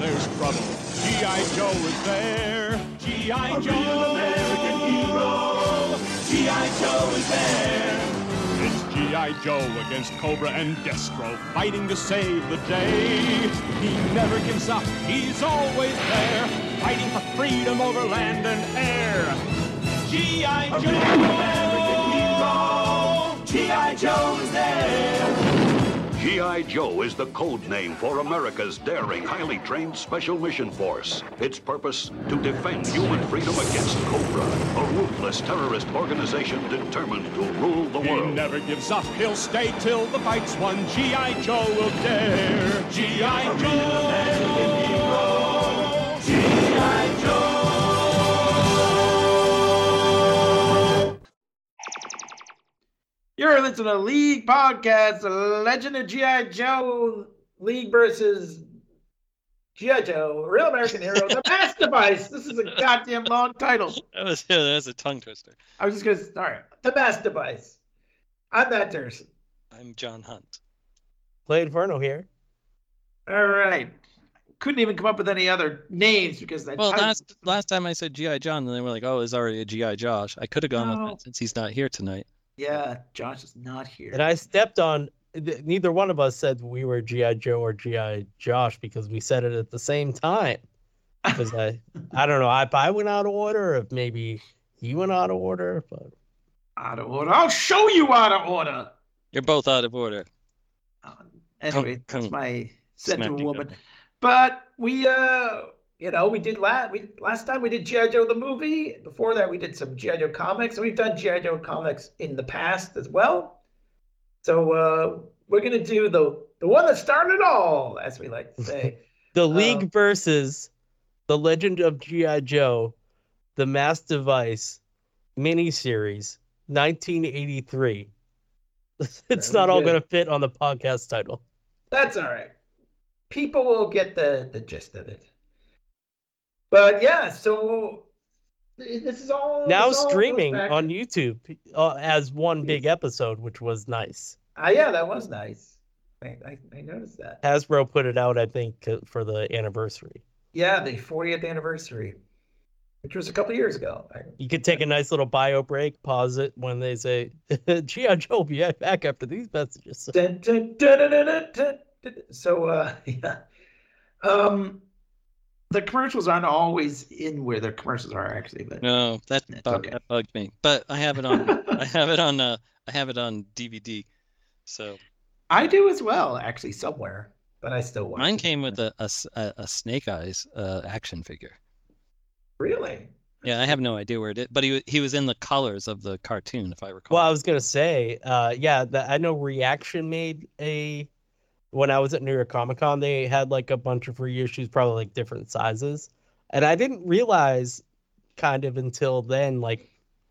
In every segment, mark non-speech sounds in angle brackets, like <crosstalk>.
there's trouble, G.I. Joe is there. G.I. Joe, American hero. G.I. Joe is there. It's G.I. Joe against Cobra and Destro, fighting to save the day. He never gives up, he's always there, fighting for freedom over land and air. G.I. Joe. American hero. G.I. Joe is there. G.I. Joe is the code name for America's daring, highly trained special mission force. Its purpose? To defend human freedom against Cobra, a ruthless terrorist organization determined to rule the world. He never gives up, he'll stay till the fight's won. G.I. Joe will dare. G.I. Joe! You're listening to League Podcast, the Legend of G.I. Joe League versus G.I. Joe, Real American Hero, The Mass Device. This is a goddamn long title. <laughs> That was that was a tongue twister. I was just going to, all right, The Mass Device. I'm Matt Dursin. I'm John Hunt. Clay N. Ferno here. All right. Couldn't even come up with any other names because that Well, title- last last time I said GI John, and they were like, "Oh, it's already a GI Josh." I could have gone No. with that since he's not here tonight. Yeah, Josh is not here. And I stepped on. Neither one of us said we were GI Joe or GI Josh because we said it at the same time. Because I, I don't know if I went out of order, or if maybe he went out of order, but out of order. I'll show you out of order. You're both out of order. Uh, Anyway, Come- that's my Smack sentiment you woman. But we, uh, you know, we did last we last time we did GI Joe the movie. Before that, we did some GI Joe comics, and we've done GI Joe comics in the past as well. So uh, we're gonna do the the one that started it all, as we like to say. <laughs> the League versus the Legend of GI Joe, the Mass Device miniseries, 1983. <laughs> it's not all going to fit on the podcast title. That's all right. People will get the the gist of it. But yeah, so this is all now this all streaming on YouTube uh, as one big episode, which was nice. Ah, yeah, that was nice. I, I, I noticed that. Hasbro put it out, I think, uh, for the anniversary. Yeah, the 40th anniversary, which was a couple years ago. You could take a nice little bio break, pause it when they say, <laughs> "G.I. Joe be back after these messages." Dun, dun, dun. So, uh, <laughs> yeah. Um, the commercials aren't always in where the commercials are actually, but No, that bug, okay. that bugged me. But I have it on. I <laughs> have it on. Uh, I have it on DVD. So I do as well, actually, somewhere. But I still watch. mine it. came with a a Snake Eyes uh, action figure. Really? Yeah, I have no idea where it is, but he he was in the colors of the cartoon, if I recall. Well, I was gonna say, uh, yeah, the, I know Reaction made a. When I was at New York Comic Con, they had like a bunch of reissues, probably like different sizes, and I didn't realize, kind of until then, like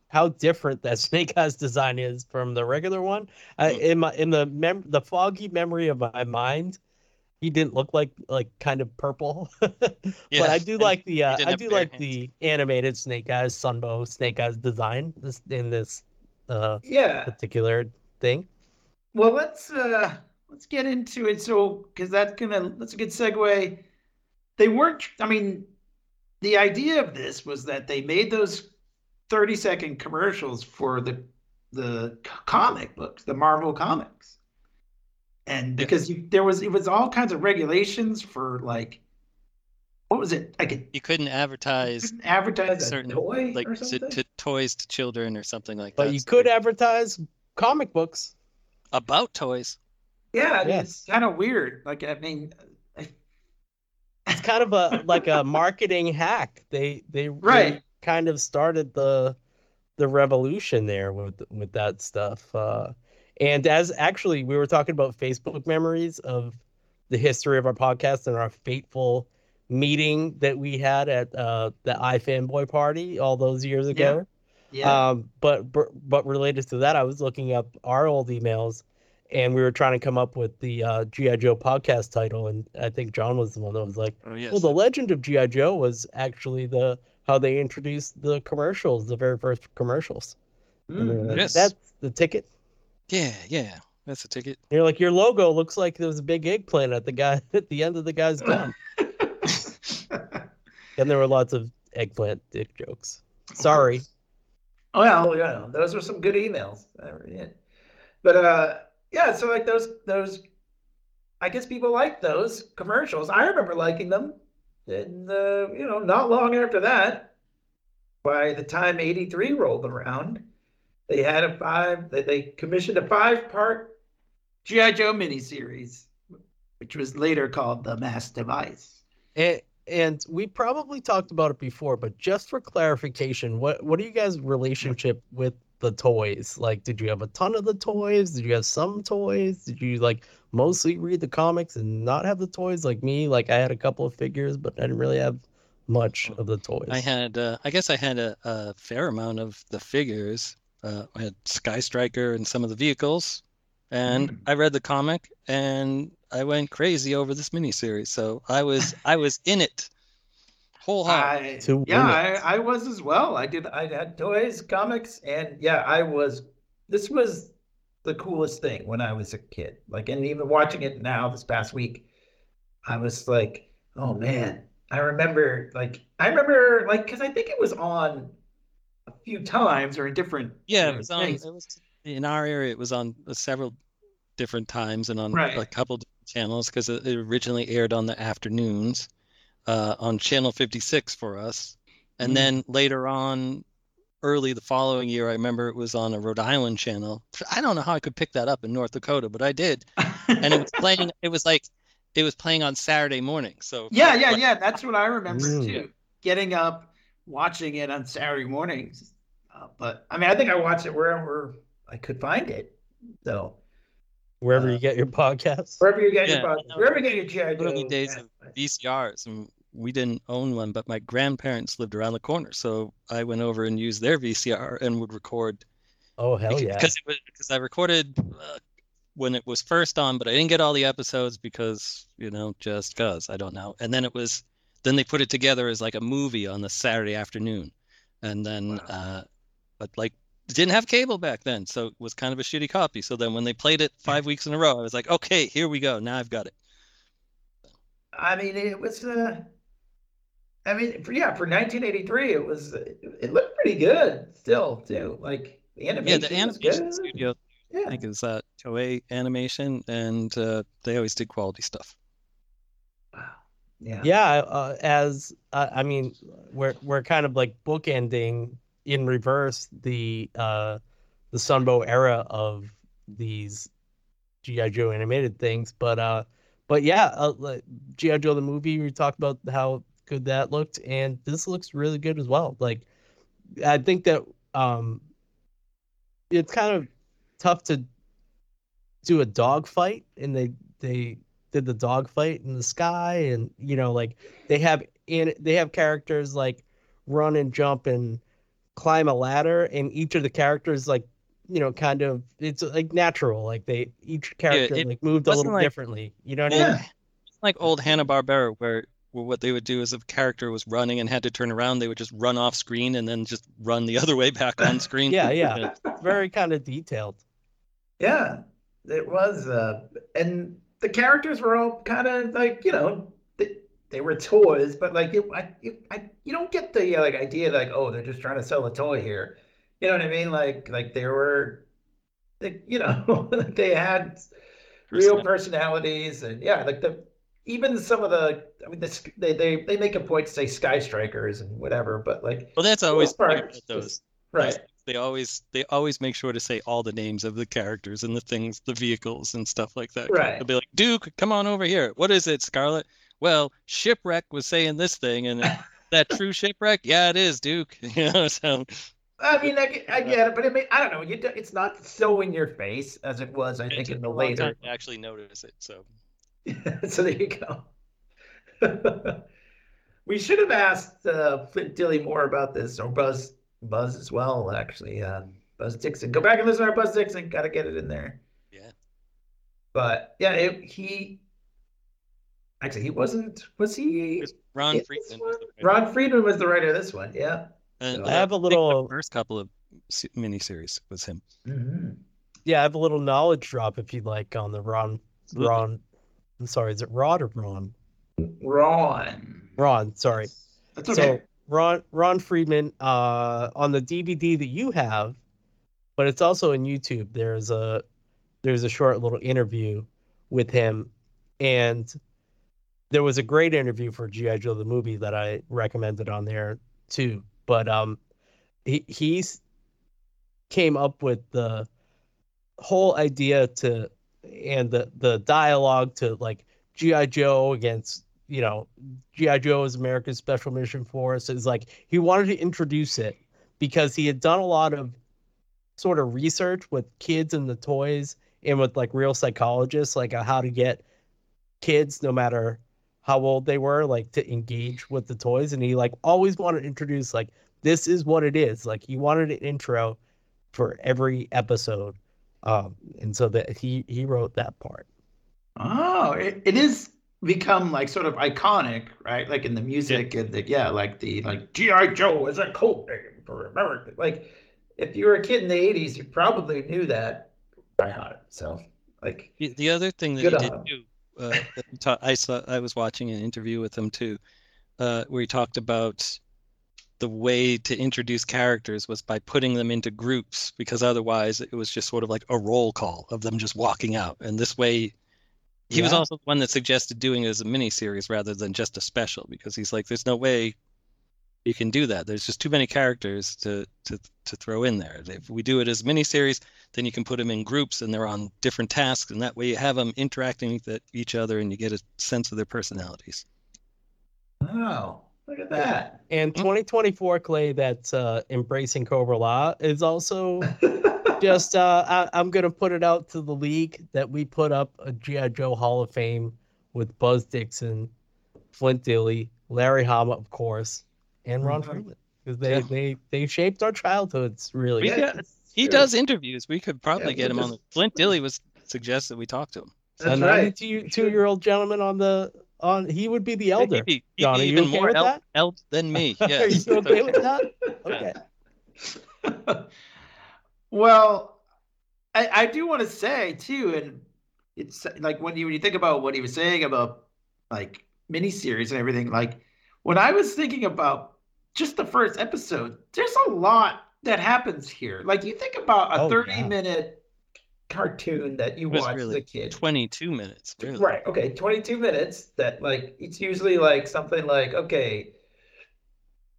how different that <laughs> Snake Eyes design is from the regular one. I, Hmm. in my in the mem- the foggy memory of my mind, he didn't look like like kind of purple. <laughs> but I do and like the uh, I do like hands. the animated Snake Eyes Sunbow Snake Eyes design this in this uh Yeah. particular thing. Well, let's uh let's get into it. So, because that's gonna that's a good segue. They weren't. I mean, the idea of this was that they made those thirty second commercials for the the comic books, the Marvel comics, and because you, there was it was all kinds of regulations for like what was it like a you couldn't advertise advertise a certain toy like or to, to toys to children or something like But that. But you So could advertise comic books. about toys. Yeah, it's kind of weird. Like I mean, It's kind of a like a <laughs> marketing hack. They they, they Right. kind of started the the revolution there with with that stuff. Uh, and as actually we were talking about Facebook memories of the history of our podcast and our fateful meeting that we had at uh, the iFanboy party all those years ago. yeah. Um, but but but related to that, I was looking up our old emails, and we were trying to come up with the uh, GI Joe podcast title, and I think John was the one that was like, Oh yes. "Well, the Legend of GI Joe was actually the how they introduced the commercials, the very first commercials." And they were like, Yes. That's the ticket. yeah, yeah. That's the ticket. You're like, your logo looks like there was a big eggplant at the guy <laughs> at the end of the guy's <laughs> gun. and there were lots of eggplant dick jokes. Sorry. Well, yeah, those were some good emails. That were it. But uh, yeah, so like those those, I guess people like those commercials. I remember liking them, and you know, not long after that, by the time '83 rolled around, they had a five. They, they commissioned a five-part GI Joe miniseries, which was later called the Mass Device. And, and we probably talked about it before, but just for clarification, what what are you guys' relationship with the toys? Like, did you have a ton of the toys? Did you have some toys? Did you like mostly read the comics and not have the toys like me? Like, I had a couple of figures, but I didn't really have much of the toys. I had, uh, I guess I had a, a fair amount of the figures. Uh, I had Sky Striker and some of the vehicles, and Mm. I read the comic, and I went crazy over this miniseries. So I was, I was in it, whole heart. I, To yeah, I. I was as well. I did. I had toys, comics, and yeah, I was. This was the coolest thing when I was a kid. Like, and even watching it now this past week, I was like, oh man. I remember, like, I remember, like, because I think it was on a few times or in different. Yeah, it was on. It was in our area. It was on uh, several different times and on Right. a couple channels because it, it originally aired on the afternoons uh, on channel 56 for us, and Mhm. then later on, early the following year, I remember it was on a Rhode Island channel. I don't know how I could pick that up in North Dakota, but I did, <laughs> and it was playing. It was like it was playing on Saturday morning. So Yeah, yeah, yeah. That's what I remember Mm. too. Getting up, watching it on Saturday mornings. Uh, but I mean, I think I watched it wherever I could find it. So Wherever uh, you get your podcasts. wherever you get Yeah, your I podcast, wherever you get your GI early Joe, days yeah. of VCRs, and we didn't own one, but my grandparents lived around the corner, so I went over and used their VCR and would record Oh hell yeah! because it was because I recorded uh, when it was first on, but I didn't get all the episodes because you know just cause I don't know. And then it was then they put it together as like a movie on the Saturday afternoon, and then Wow. uh, but like didn't have cable back then, so it was kind of a shitty copy. So then when they played it five weeks in a row, I was like, okay, here we go. Now I've got it. I mean, it was. Uh, I mean, for, yeah, for 1983, it was. It, it looked pretty good still, too. Like the Yeah, animation, the was animation good. studio I Yeah, think is uh, Toei Animation, and uh, they always did quality stuff. wow. Yeah. yeah uh, as uh, i mean we're we're kind of like bookending in reverse the uh the sunbow era of these gi joe animated things but uh but yeah uh, like, gi joe the movie we talked about how good that looked and this looks really good as well. Like i think that um it's kind of tough to do a dog fight and they they did the dog fight in the sky and you know like they have in they have characters like run and jump and climb a ladder and each of the characters like you know kind of it's like natural like they each character it like moved a little like- differently you know what i mean? Like old Hanna Barbera, where, where what they would do is if a character was running and had to turn around, they would just run off screen and then just run the <laughs> other way back on screen. yeah yeah <laughs> very kind of detailed Yeah, it was. Uh, and the characters were all kind of like, you know, they, they were toys, but like, it, I, it, I, you don't get the like idea like, oh, they're just trying to sell a toy here. You know what I mean? Like, like they were, they, you know, <laughs> they had real personalities, and yeah, like the even some of the, I mean, this, they they they make a point to say sky strikers and whatever, but like, Well, that's always part, funny about it's those. just- right? They always they always make sure to say all the names of the characters and the things, the vehicles and stuff like that. Right. They'll be like, Duke, come on over here. What is it, Scarlett? Well, shipwreck was saying this thing, and <laughs> that true shipwreck? Yeah, it is, Duke. <laughs> You know, so I mean, I, get- I get it, but I mean, I don't know. You, do- it's not so in your face as it was, I think, in the later. to actually notice it. So <laughs> so there you go. <laughs> we should have asked uh, Flint Dille more about this, or Buzz Buzz as well. Actually, uh, Buzz Dixon. Go back and listen to our Buzz Dixon. Got to get it in there. yeah. But yeah, it, he actually he wasn't. Was he? Was Ron in Friedman. was the writer. Ron Friedman was the writer of this one. Yeah. And I have a little- The first couple of se- miniseries was him. Mhm. yeah i have a little knowledge drop if you'd like on the ron ron i'm sorry is it rod or ron Ron. ron sorry That's okay. So Ron Ron Friedman uh, on the DVD that you have, but it's also in YouTube. There's a there's a short little interview with him, and there was a great interview for GI Joe the movie that I recommended on there too. But um, he he's came up with the whole idea to and the the dialogue to like GI Joe against you know GI Joe is America's Special Mission Force is like he wanted to introduce it because he had done a lot of sort of research with kids and the toys and with like real psychologists like how to get kids no matter how old they were like to engage with the toys. And he like always wanted to introduce like this is what it is. Like he wanted an intro for every episode um and so that he he wrote that part Oh, it, it is become like sort of iconic, right? Like in the music and the yeah, like the like GI Joe is a code name for America. Like if you were a kid in the '80s, you probably knew that by heart. So like, The, the other thing that he did him. too, uh, that he ta- I saw, I was watching an interview with him too, uh, where he talked about the way to introduce characters was by putting them into groups, because otherwise it was just sort of like a roll call of them just walking out. And this way, he was also the one that suggested doing it as a miniseries rather than just a special, because he's like, there's no way you can do that. There's just too many characters to to to throw in there. If we do it as a miniseries, then you can put them in groups and they're on different tasks, and that way you have them interacting with each other and you get a sense of their personalities. oh, look at that. and 2024 clay that's uh embracing cobra-la is also <laughs> just uh I, i'm gonna put it out to the league that we put up a gi joe hall of fame with buzz dixon flint dille larry hama of course and ron Mhm. friedman because they Yeah. they they shaped our childhoods really We got- it's He true. does interviews. We could probably Yeah, get him we'll on. The, Flint Dille was suggested we talk to him. a That's right. 92 year old gentleman on the on he would be the elder He'd be, he'd John, be are you even okay more with el- elf than me. <laughs> are Yes. you okay with that <laughs> okay <laughs> well, I, I do want to say too, and it's like when you when you think about what he was saying about like miniseries and everything, like when I was thinking about just the first episode, there's a lot that happens here. Like you think about a Oh, 30 yeah. minute cartoon that you watch as a kid. 22 minutes. Really. Right. Okay. 22 minutes that like it's usually like something like okay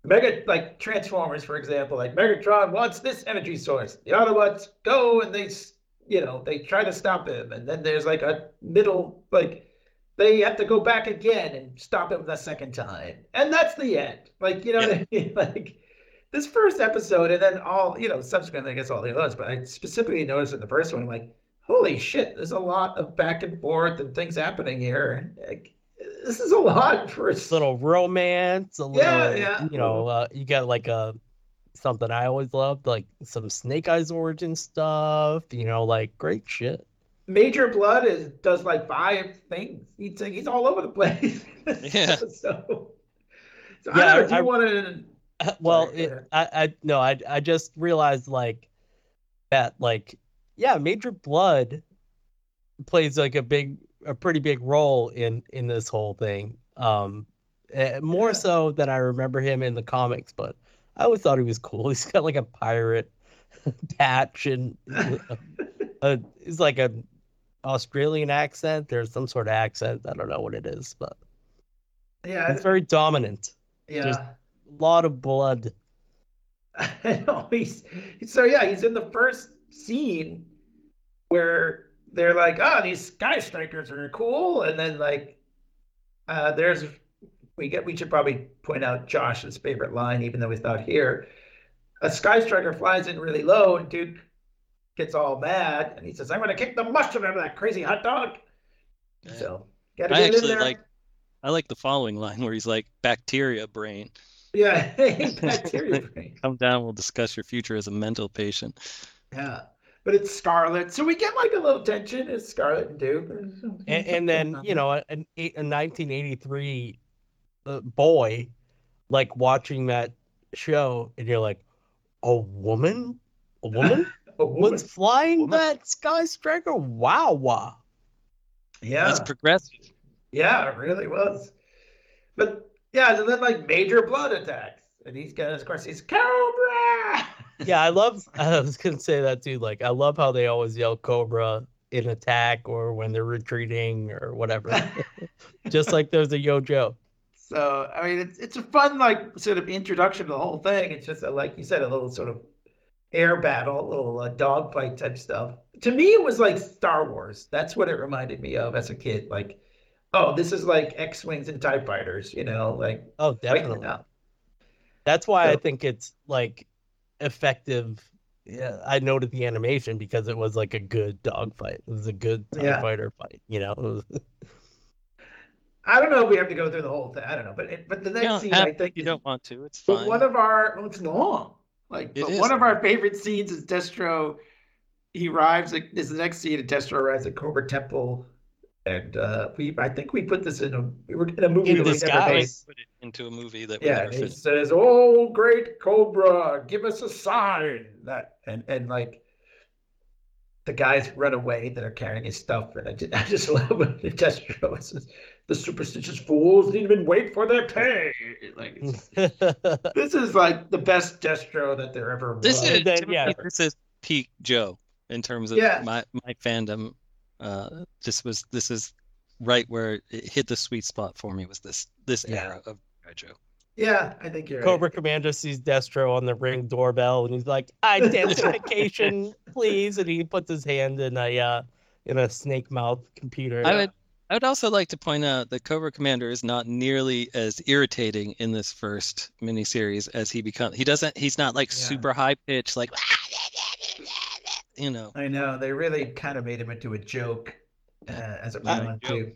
Mega like Transformers for example like Megatron wants this energy source. The Autobots go and they s- you know they try to stop him and then there's like a middle like they have to go back again and stop him the second time. And that's the end. Like you know what I mean <laughs> like this first episode and then all you know subsequently I guess all the others but I specifically noticed in the first one like holy shit, there's a lot of back and forth and things happening here. Like, this is a lot for a little romance, a little, Yeah, yeah. you know, uh, you got like a something I always loved, like some Snake Eyes origin stuff, you know, like great shit. Major Bludd is does like five things. He's he's all over the place. Yeah. <laughs> so, so Yeah, I don't know. Do you want to? <laughs> well, Sorry, it. I, I no, I, I just realized like that, like, yeah, Major Bludd plays like a big, a pretty big role in in this whole thing. Um, eh, more Yeah. so than I remember him in the comics, but I always thought he was cool. <laughs> He's got like a pirate <laughs> patch and a, a, it's like a Australian accent. There's some sort of accent. I don't know what it is, but Yeah, it's very dominant. yeah. just- lot of blood. <laughs> I know he's so yeah, he's in the first scene where they're like, oh, these sky strikers are cool, and then like uh there's we get we should probably point out Josh's favorite line, even though he's not here. A sky striker flies in really low, and dude gets all mad, and he says, I'm gonna kick the mustard out of that crazy hot dog. Yeah. So gotta I get in actually there. like I like the following line where he's like, "Bacteria brain, yeah, <laughs> bacteria <laughs> brain. come down. We'll discuss your future as a mental patient." Yeah. But it's Scarlett. So we get like a little tension. It's Scarlett and Duke. and, and then <laughs> you know an, eight- a 1983 uh, boy like watching that show and you're like a woman a woman A woman. was flying Woman. that sky striker wow wow Yeah. That's progressive. Yeah, it really was. But Yeah, and then like major bludd attacks, and he's got of course he's Cobra. <laughs> Yeah, I love. I was gonna say that too. Like, I love how they always yell "Cobra" in attack or when they're retreating or whatever. <laughs> Just like there's a Yo Joe. So I mean, it's it's a fun like sort of introduction to the whole thing. It's just a, like you said, a little sort of air battle, a little uh, dogfight type stuff. To me, it was like Star Wars. That's what it reminded me of as a kid. Like, oh, this is like X wings and Tie fighters. You know, like Oh, fighting it definitely. That's why I think it's like effective. Yeah, I noted the animation because it was like a good dog fight. It was a good TIE Yeah. fighter fight. You know, was- I don't know if we have to go through the whole thing. I don't know, but it, but the next don't scene I think you don't want to. It's But fine. one of our oh, it's long. Like It but is one of our favorite scenes is Destro. He arrives at this is the next scene. And Destro arrives at Cobra Temple, and uh, we I think we put this in a we were in a movie In that we never disguise. made. Put it into a movie that we Yeah, never and he says, "Oh, great Cobra, give us a sign." That and and like the guys run away that are carrying his stuff, and I just, <laughs> I just love when Destro says, "The superstitious fools didn't even wait for their pay." Like <laughs> this is like the best Destro that there ever was. This is then, yeah. this is peak Joe in terms of Yeah. my my fandom. Uh, this was this is right where it hit the sweet spot for me. Was this this Yeah. era of G.I. Joe? Yeah, I think you're Cobra right. Commander sees Destro on the ring doorbell, and he's like, "Identification, <laughs> please!" And he puts his hand in a uh, in a snake mouth computer. I would I would also like to point out that Cobra Commander is not nearly as irritating in this first miniseries as he becomes. He doesn't. He's not like Yeah. super high pitched, like you know. I know they really kind of made him into a joke uh, as it I- went on too.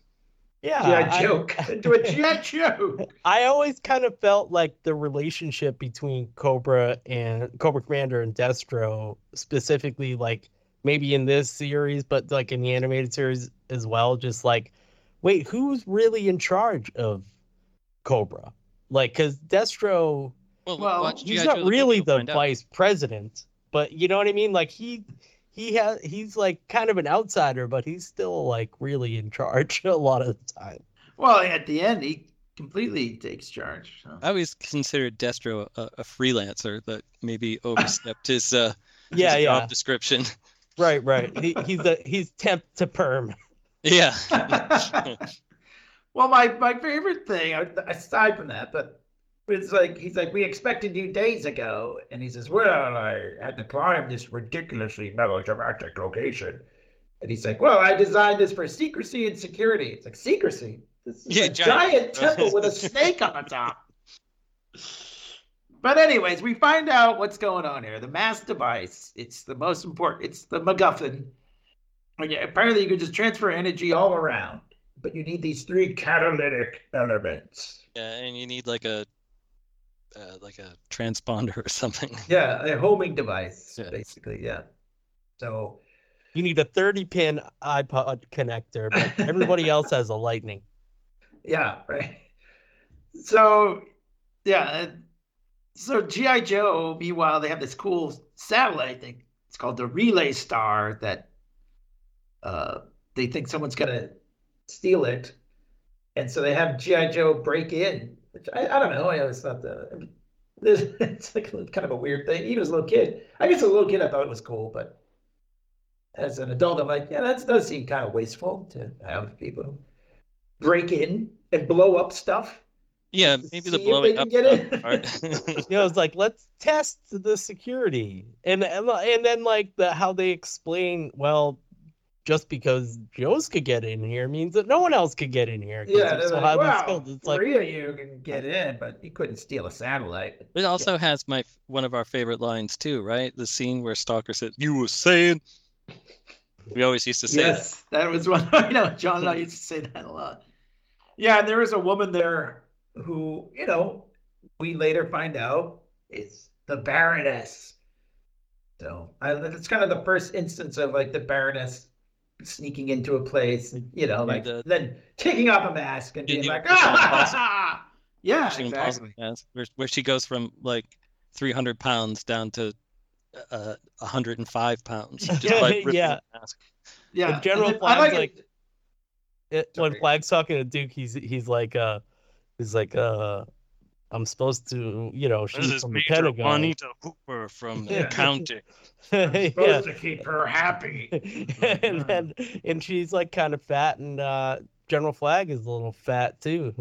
yeah, GI I- joke <laughs> into a GI joke. I always kind of felt like the relationship between Cobra and Cobra Commander and Destro, specifically, like maybe in this series, but like in the animated series as well, just like, wait, who's really in charge of Cobra? Like, because Destro, Well, Well, he's not Joe, the movie, really the find out. vice president, but you know what I mean? Like he. He has he's like kind of an outsider, but he's still like really in charge <laughs> a lot of the time. Well, at the end, he completely takes charge. so. I always considered Destro a, a freelancer that maybe <laughs> overstepped his uh his Yeah, yeah. job description. Right, right. He, <laughs> he's a he's temp to perm. Yeah. well, my my favorite thing, aside from that, but it's like he's like, we expected you days ago, and he says, "Well, I had to climb this ridiculously melodramatic location," and he's like, "Well, I designed this for secrecy and security." It's like secrecy. This is Yeah, a giant- giant temple with a snake on the top. But anyways, we find out what's going on here. The mass device. It's the most important. It's the MacGuffin. Okay, apparently you can just transfer energy all around, but you need these three catalytic elements. Yeah, and you need like a uh, like a transponder <laughs> or something. Yeah, a homing device, Yeah. basically. Yeah. So You need a 30 pin iPod connector, but <laughs> everybody else has a lightning. yeah, right. So yeah, so GI Joe. Meanwhile, they have this cool satellite thing. It's called the Relay Star that uh, they think someone's gonna steal it, and so they have GI Joe break in. Which I, I don't know. I always thought the <laughs> it's like kind of a weird thing. Even as a little kid, I guess as a little kid I thought it was cool, but as an adult, I'm like, yeah, that does seem kind of wasteful to have people break in and blow up stuff. Yeah, maybe the See blowing up get in. part. You know, it's like let's test the security, and and, and then like the how they explain, well, just because Joe's could get in here means that no one else could get in here. Yeah, they're they're so like, highly wow, skilled." It's like, three of you can get in, but you couldn't steal a satellite. It also has my one of our favorite lines too, right? The scene where Stalker says, "You were saying." We always used to say that. yes, that was one. <laughs> I know John and I used to say that a lot. Yeah, and there was a woman there who, you know, we later find out is the Baroness. So I, it's kind of the first instance of like the Baroness sneaking into a place, you know, like the- then taking off a mask and Yeah, being yeah, like, ah! yeah, exactly. Yes, where, where she goes from like 300 pounds down to uh, 105 pounds <laughs> just by ripping Yeah. mask. Yeah, And General and then I Flag's like like- it- it, when Flag's talking to Duke, he's he's like, uh, He's like, uh, I'm supposed to, you know, This she's is from the Major Pentagon. Juanita Hooper from the <laughs> Yeah. county. <laughs> yeah. Supposed to keep her happy. <laughs> and then and she's like kind of fat and uh General Flag is a little fat too.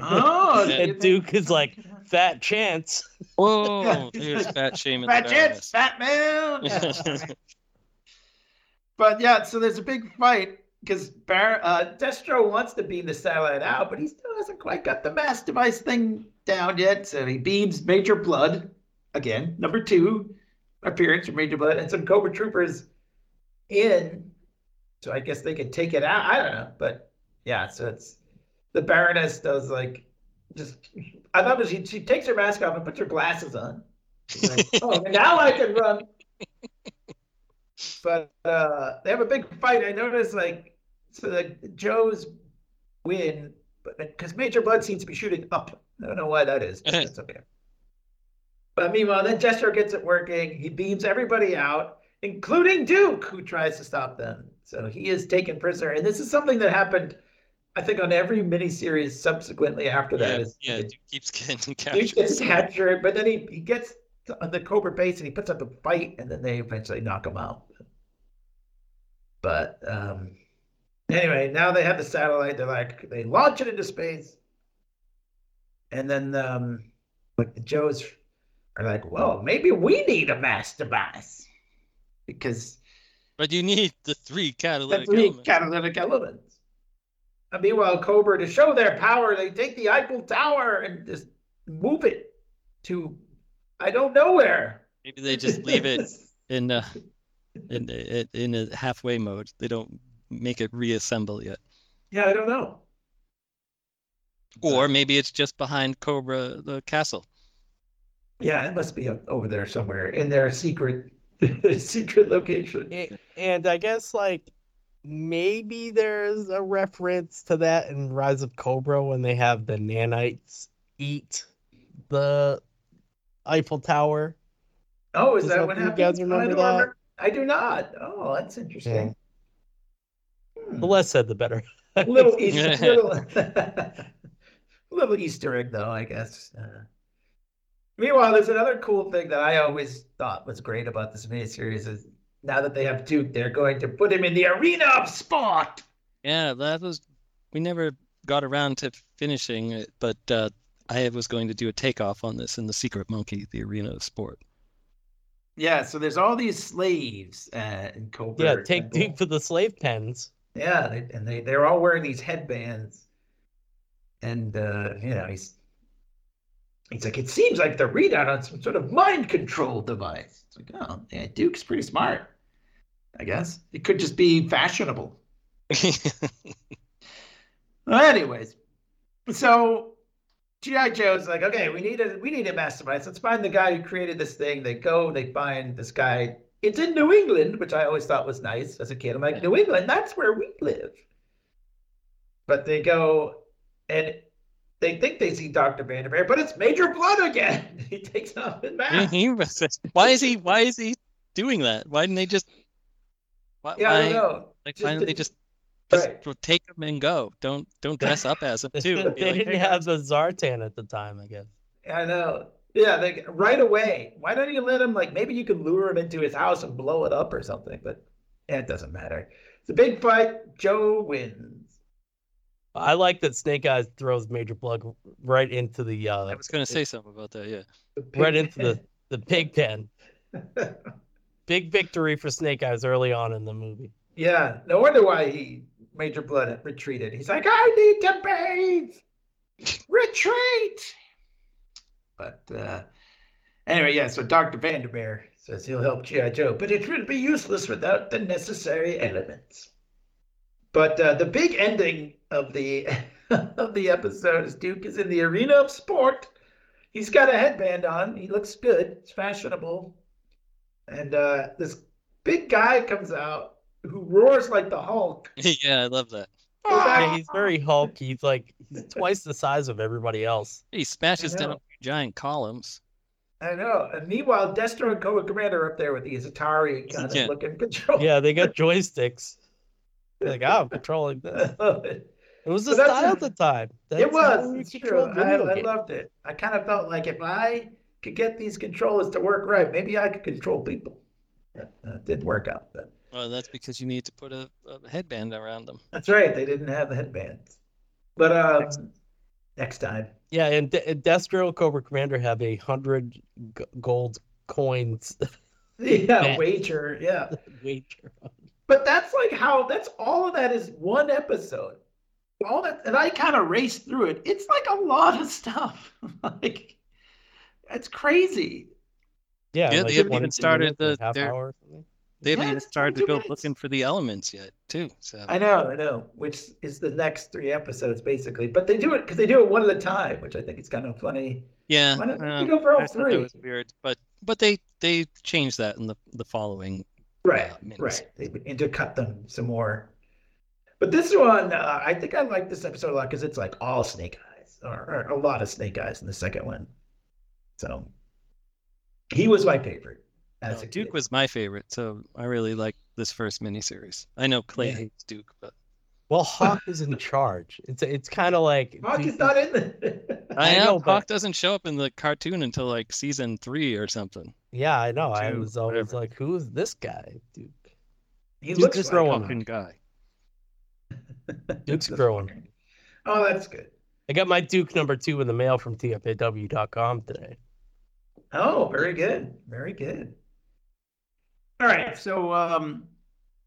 Oh, and Duke is like fat chance. Whoa, here's fat shaming the Fat Jets, Baroness. Fat Man. but yeah, so there's a big fight because Bar- uh, Destro wants to beam the satellite out, but he still hasn't quite got the mass device thing down yet. So he beams Major Bludd again, number two appearance from Major Bludd, and some Cobra Troopers in. So I guess they could take it out. I don't know, but yeah, so it's the Baroness does like just. I thought she she takes her mask off and puts her glasses on. She's like, <laughs> oh, now I can run. But uh, they have a big fight. I noticed like so that Joe's win, but because Major Bludd seems to be shooting up. I don't know why that is. But that's okay. But meanwhile, then Destro gets it working. He beams everybody out, including Duke, who tries to stop them. So he is taken prisoner, and this is something that happened, I think, on every miniseries subsequently after that. Yeah, is- yeah, Duke keeps getting <laughs> Duke captured. gets captured, but then he, he gets on the Cobra base and he puts up a fight, and then they eventually knock him out. But um, anyway, now they have the satellite. They're like they launch it into space, and then um, like the Joes are like, "Well, maybe we need a mass device because But you need the three the catalytic three elements. catalytic elements." And meanwhile, Cobra, to show their power, they take the Eiffel Tower and just move it to I don't know where. Maybe they just leave it <laughs> in uh, in in in a halfway mode. They don't make it reassemble yet. yeah, I don't know. Or maybe it's just behind Cobra the castle. Yeah, it must be over there somewhere in their secret <laughs> secret location. A- And I guess like maybe there's a reference to that in Rise of Cobra when they have the nanites eat the Eiffel Tower. Oh, is Does that that- what you guys remember don't that? I do not. Oh, that's interesting. Hmm. The less said, the better. <laughs> little <laughs> Easter, little, <laughs> little Easter egg, though, I guess. Uh, meanwhile, there's another cool thing that I always thought was great about this miniseries is now that they have Duke, they're going to put him in the arena of sport. Yeah, that was we never got around to finishing it, but uh, I was going to do a takeoff on this in the Secret Monkey, the arena of sport. Yeah, so there's all these slaves uh, in Cobra. yeah, take. Duke for the slave pens. Yeah, they, and they they're all wearing these headbands, and uh, you know he's he's like it seems like the readout on some sort of mind control device. It's like oh yeah, Duke's pretty smart. I guess it could just be fashionable. <laughs> Well, anyways, so GI Joe's like okay, we need a we need a mastermind. Let's find the guy who created this thing. They go, they find this guy. It's in New England, which I always thought was nice as a kid. I'm like New England, that's where we live. But they go and they think they see Dr. Vandermeer, but it's Major Bludd again. <laughs> He takes off his mask. Why is he why is he doing that? Why didn't they just why, Yeah, I don't know. like Just why don't they just just Right. take him and go? Don't don't <laughs> dress up as him too. they Be like, didn't "Hey, have the Zartan at the time, I guess. I know. Yeah, like right away. Why don't you let him like maybe you can lure him into his house and blow it up or something? But yeah, it doesn't matter. It's a big fight. Joe wins. I like that Snake Eyes throws Major Bludd right into the uh I was gonna say something about that, yeah. Right pig- into the the pig pen. <laughs> Big victory for Snake Eyes early on in the movie. yeah, no wonder why he Major Bludd retreated. He's like, I need to bathe. <laughs> Retreat. But uh anyway, yeah, so Dr. Vandermeer says he'll help G.I. Joe, but it would be useless without the necessary elements. But uh, the big ending of the <laughs> of the episode is Duke is in the arena of sport. He's got a headband on. He looks good. It's fashionable. And uh, this big guy comes out who roars like the Hulk. <laughs> Yeah, I love that. Yeah, ah! he's very Hulk. He's like he's twice the size of everybody else. He smashes down giant columns. I know. And meanwhile, Destro and Cobra Commander are up there with these Atari <laughs> kind of looking control. Yeah, they got joysticks. They're <laughs> like, oh, I'm controlling this. It was the But that's style a- at the time. That's it was. we It's true. I, I loved it. I kind of felt like if I could get these controllers to work right, maybe I could control people. But, it didn't work out. But Well, that's because you need to put a, a headband around them. that's right. They didn't have headbands. But um, next time. Yeah, and, De- and Destro Cobra Commander have a hundred g- gold coins <laughs> Yeah, <laughs> wager. Yeah. <laughs> wager. But that's like how that's all of that is one episode. All that and I kind of raced through it. It's like a lot of stuff. like it's crazy. Yeah, Yeah, like they haven't even started the- half their- hour or something. They haven't Yeah, even started to 22 go minutes. looking for the elements yet, too. So I know, I know, which is the next three episodes basically. But they do it because they do it one at a time, which I think is kind of funny. yeah, Why don't um, you go for all I thought that three? was weird, but but they they changed that in the the following. Right, uh, right. They intercut them some more. But this one, uh, I think I like this episode a lot because it's like all snake eyes, or, or a lot of snake eyes in the second one. So he was my favorite. As No, a Duke kid. was my favorite, so I really like this first miniseries. I know Clay Yeah. hates Duke, but Well, Hawk is in charge. It's it's kind of like Hawk is not in the. <laughs> I, I know know, but- Hawk doesn't show up in the cartoon until like season three or something. Yeah, I know. I was always whatever. like, "Who is this guy, Duke?" he Duke looks is like growing. Fucking guy. <laughs> Duke's growing. funny. Oh, that's good. I got my Duke number two in the mail from TFAW.com today. Oh, very good. Very good. All right. So, um,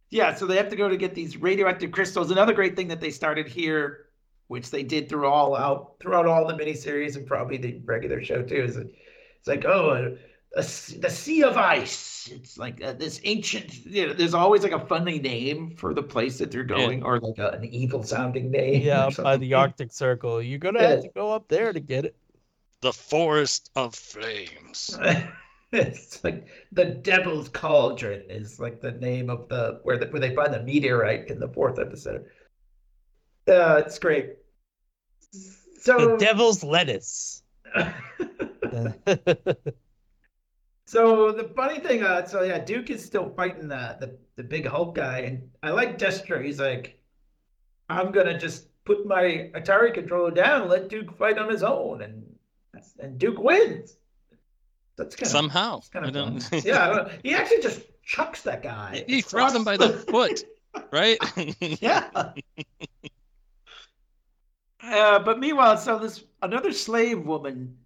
yeah, so they have to go to get these radioactive crystals. Another great thing that they started here, which they did through all out throughout all the miniseries and probably the regular show too, is it's like, oh, a, a s- the Sea of Ice. It's like uh, this ancient, you know, there's always like a funny name for the place that they're going or like a, an evil sounding name. Yeah, by the. Arctic Circle. You're gonna Yeah. have to go up there to get it. The Forest of Flames. <laughs> it's like the Devil's Cauldron is like the name of the where the, where they find the meteorite in the fourth episode. Uh, it's great. So The Devil's Lettuce. <laughs> so the funny thing, uh, so yeah, Duke is still fighting the, the the big Hulk guy, and I like Destro. He's like, I'm gonna just put my Atari controller down and let Duke fight on his own, and and Duke wins. That's kind of Somehow. kind I don't <laughs> yeah, I don't, he actually just chucks that guy. he throws him by the <laughs> foot, right? <laughs> yeah. Uh, but meanwhile, so this another slave woman,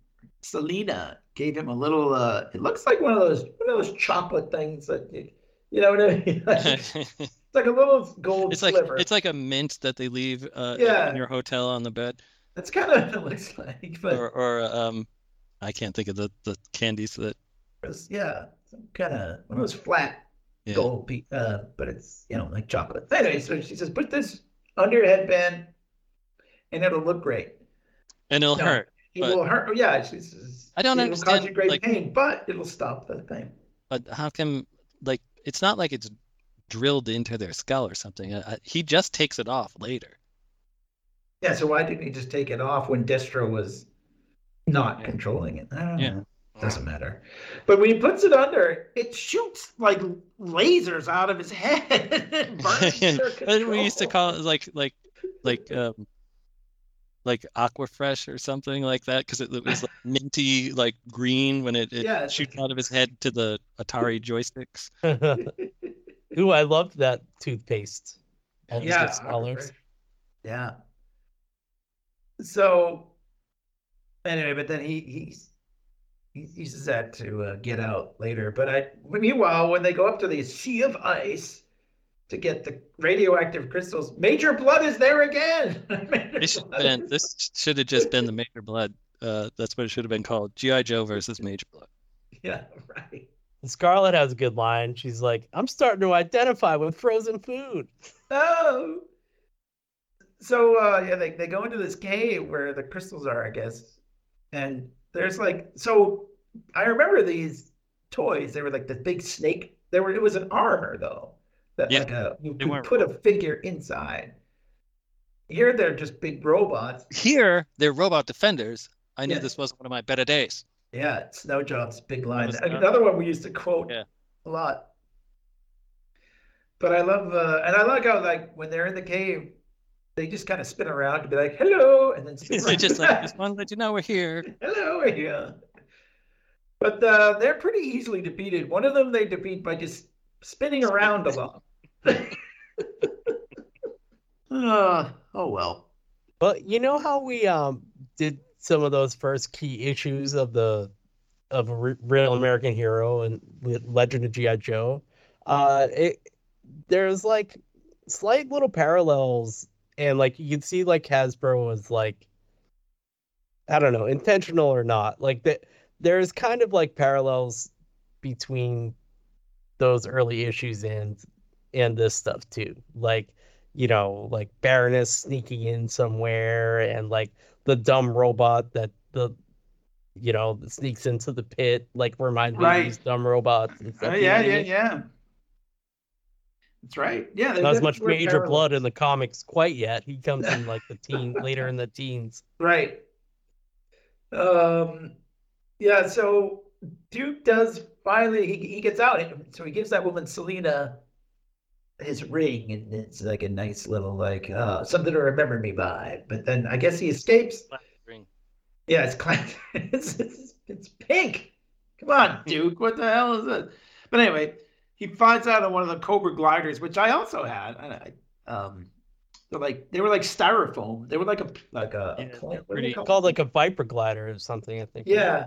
Selena, gave him a little. Uh, it looks like one of those one of those chocolate things that you, you know what I mean. it's it's like a little gold like sliver. it's like a mint that they leave uh, Yeah. in your hotel on the bed, That's kind of what it looks like, but or or um, I can't think of the the candies that. yeah, some kind of one of those flat Yeah. gold, pe- uh, but it's you know like chocolate. Anyway, so she says, put this under your headband, and it'll look great. And it'll No. hurt. It will hurt. Yeah, she says, I don't it'll cause you great like- pain, but it'll stop the thing. But how come, like, it's not like it's drilled into their skull or something. He just takes it off later. Yeah, so why didn't he just take it off when Destro was not Yeah. controlling it? I don't Yeah. know. Doesn't matter. But when he puts it under, it shoots like lasers out of his head. <laughs> and burns <laughs> we used to call it like like like um like Aquafresh or something like that because it, it was like <laughs> minty like green when it, it Yeah, shoots like- out of his head to the Atari joysticks. Ooh, I loved that toothpaste. All the yeah, six colors. Yeah. So anyway, but then he he's he uses that to uh, get out later. But I meanwhile, when they go up to the sea of ice to get the radioactive crystals, Major Bludd is there again. This should have been this should have just been the Major Bludd. Uh, that's what it should have been called. GI Joe versus Major Bludd. Yeah, right. Scarlett has a good line. She's like, "I'm starting to identify with frozen food." Oh. So uh yeah, they, they go into this cave where the crystals are, I guess. And there's like so I remember these toys. They were like the big snake. There were it was an armor though. That Yeah, like a you could put a figure inside. Here they're just big robots. Here, they're robot defenders. I knew Yeah. this wasn't one of my better days. Yeah, Snow Job's big line. Another one we used to quote Yeah. a lot. But I love uh and I like how like when they're in the cave, they just kind of spin around to be like, "Hello," and then <laughs> They just like, just want to let you know we're here. <laughs> Hello, yeah. But uh, they're pretty easily defeated. One of them they defeat by just spinning around a <laughs> lot. uh, oh well. But you know how we um did some of those first key issues of the of a re- real American hero and Le- Legend of GI Joe. Uh, it there's like slight little parallels, and like you can see like Hasbro was like, I don't know, intentional or not. Like that, there's kind of like parallels between those early issues and and this stuff too. Like you know, like Baroness sneaking in somewhere and like the dumb robot that the you know sneaks into the pit, like remind me of these dumb robots. and Uh, stuff, know yeah, yeah, yeah. That's right. Yeah, Not as much there were major bludd in the comics quite yet. He comes in like the <laughs> teen later in the teens. Right. Um. Yeah. So Duke does finally. He, he gets out. So he gives that woman Selena his ring, and it's like a nice little like uh, something to remember me by. But then I guess he escapes. Ring. Yeah, it's cla- <laughs> it's, it's it's pink. Come on, Duke. What the hell is this? But anyway, he finds out on one of the Cobra gliders, which I also had. And I, um, they're like they were like styrofoam. They were like a like a, a Yeah, plant- they're what do they pretty- call Called like a Viper glider or something, I think. yeah.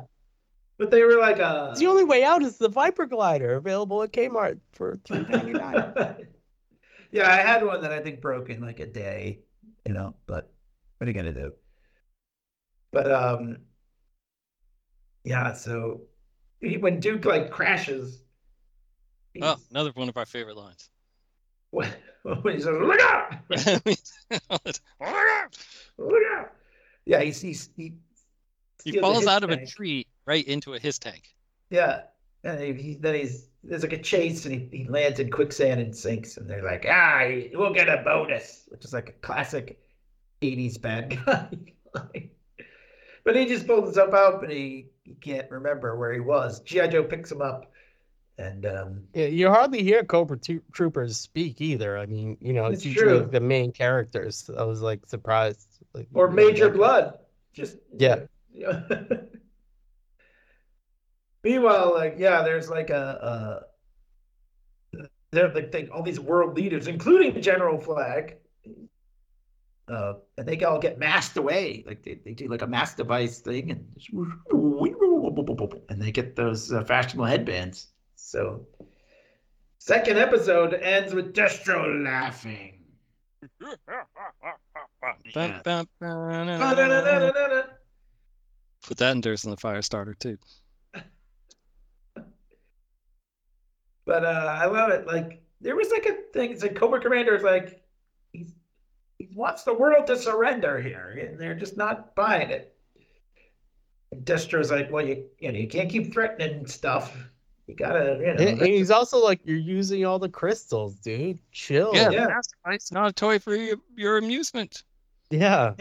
But they were like a. The only way out is the Viper glider available at Kmart for three ninety nine. <laughs> yeah, I had one that I think broke in like a day, you know. But what are you gonna do? But um, yeah. So he, when Duke like crashes, he's, Oh, another one of our favorite lines. when, <laughs> he says, <laughs> <laughs> "Look out! Look out!" Yeah, he's, he's he. he falls out of a tree right into a his tank. Yeah. And he, he, then he's there's like a chase and he, he lands in quicksand and sinks and they're like, ah, we'll get a bonus, which is like a classic 80s bad guy. but he just pulls himself up and he, he can't remember where he was. G.I. Joe picks him up and um, Yeah, you hardly hear Cobra Tro- Troopers speak either. I mean, you know, it's, It's usually true. the main characters. I was like surprised. Like, or Major Bludd. Just Yeah. yeah. <laughs> Meanwhile, like yeah, there's like a, a they're like they, all these world leaders, including General Flag, uh, and they all get masked away. Like they, they do like a mass device thing, and <laughs> and they get those uh, fashionable headbands. So, second episode ends with Destro laughing. <laughs> Put that in Durst in the fire starter too. <laughs> But uh, I love it. Like there was like a thing. It's like Cobra Commander is like he's, he wants the world to surrender here, and they're just not buying it. And Destro's like, well, you you know you can't keep threatening stuff. You gotta, you know. And, and he's also like, you're using all the crystals, dude. Chill. Yeah, yeah. it's not a toy for your, your amusement. Yeah.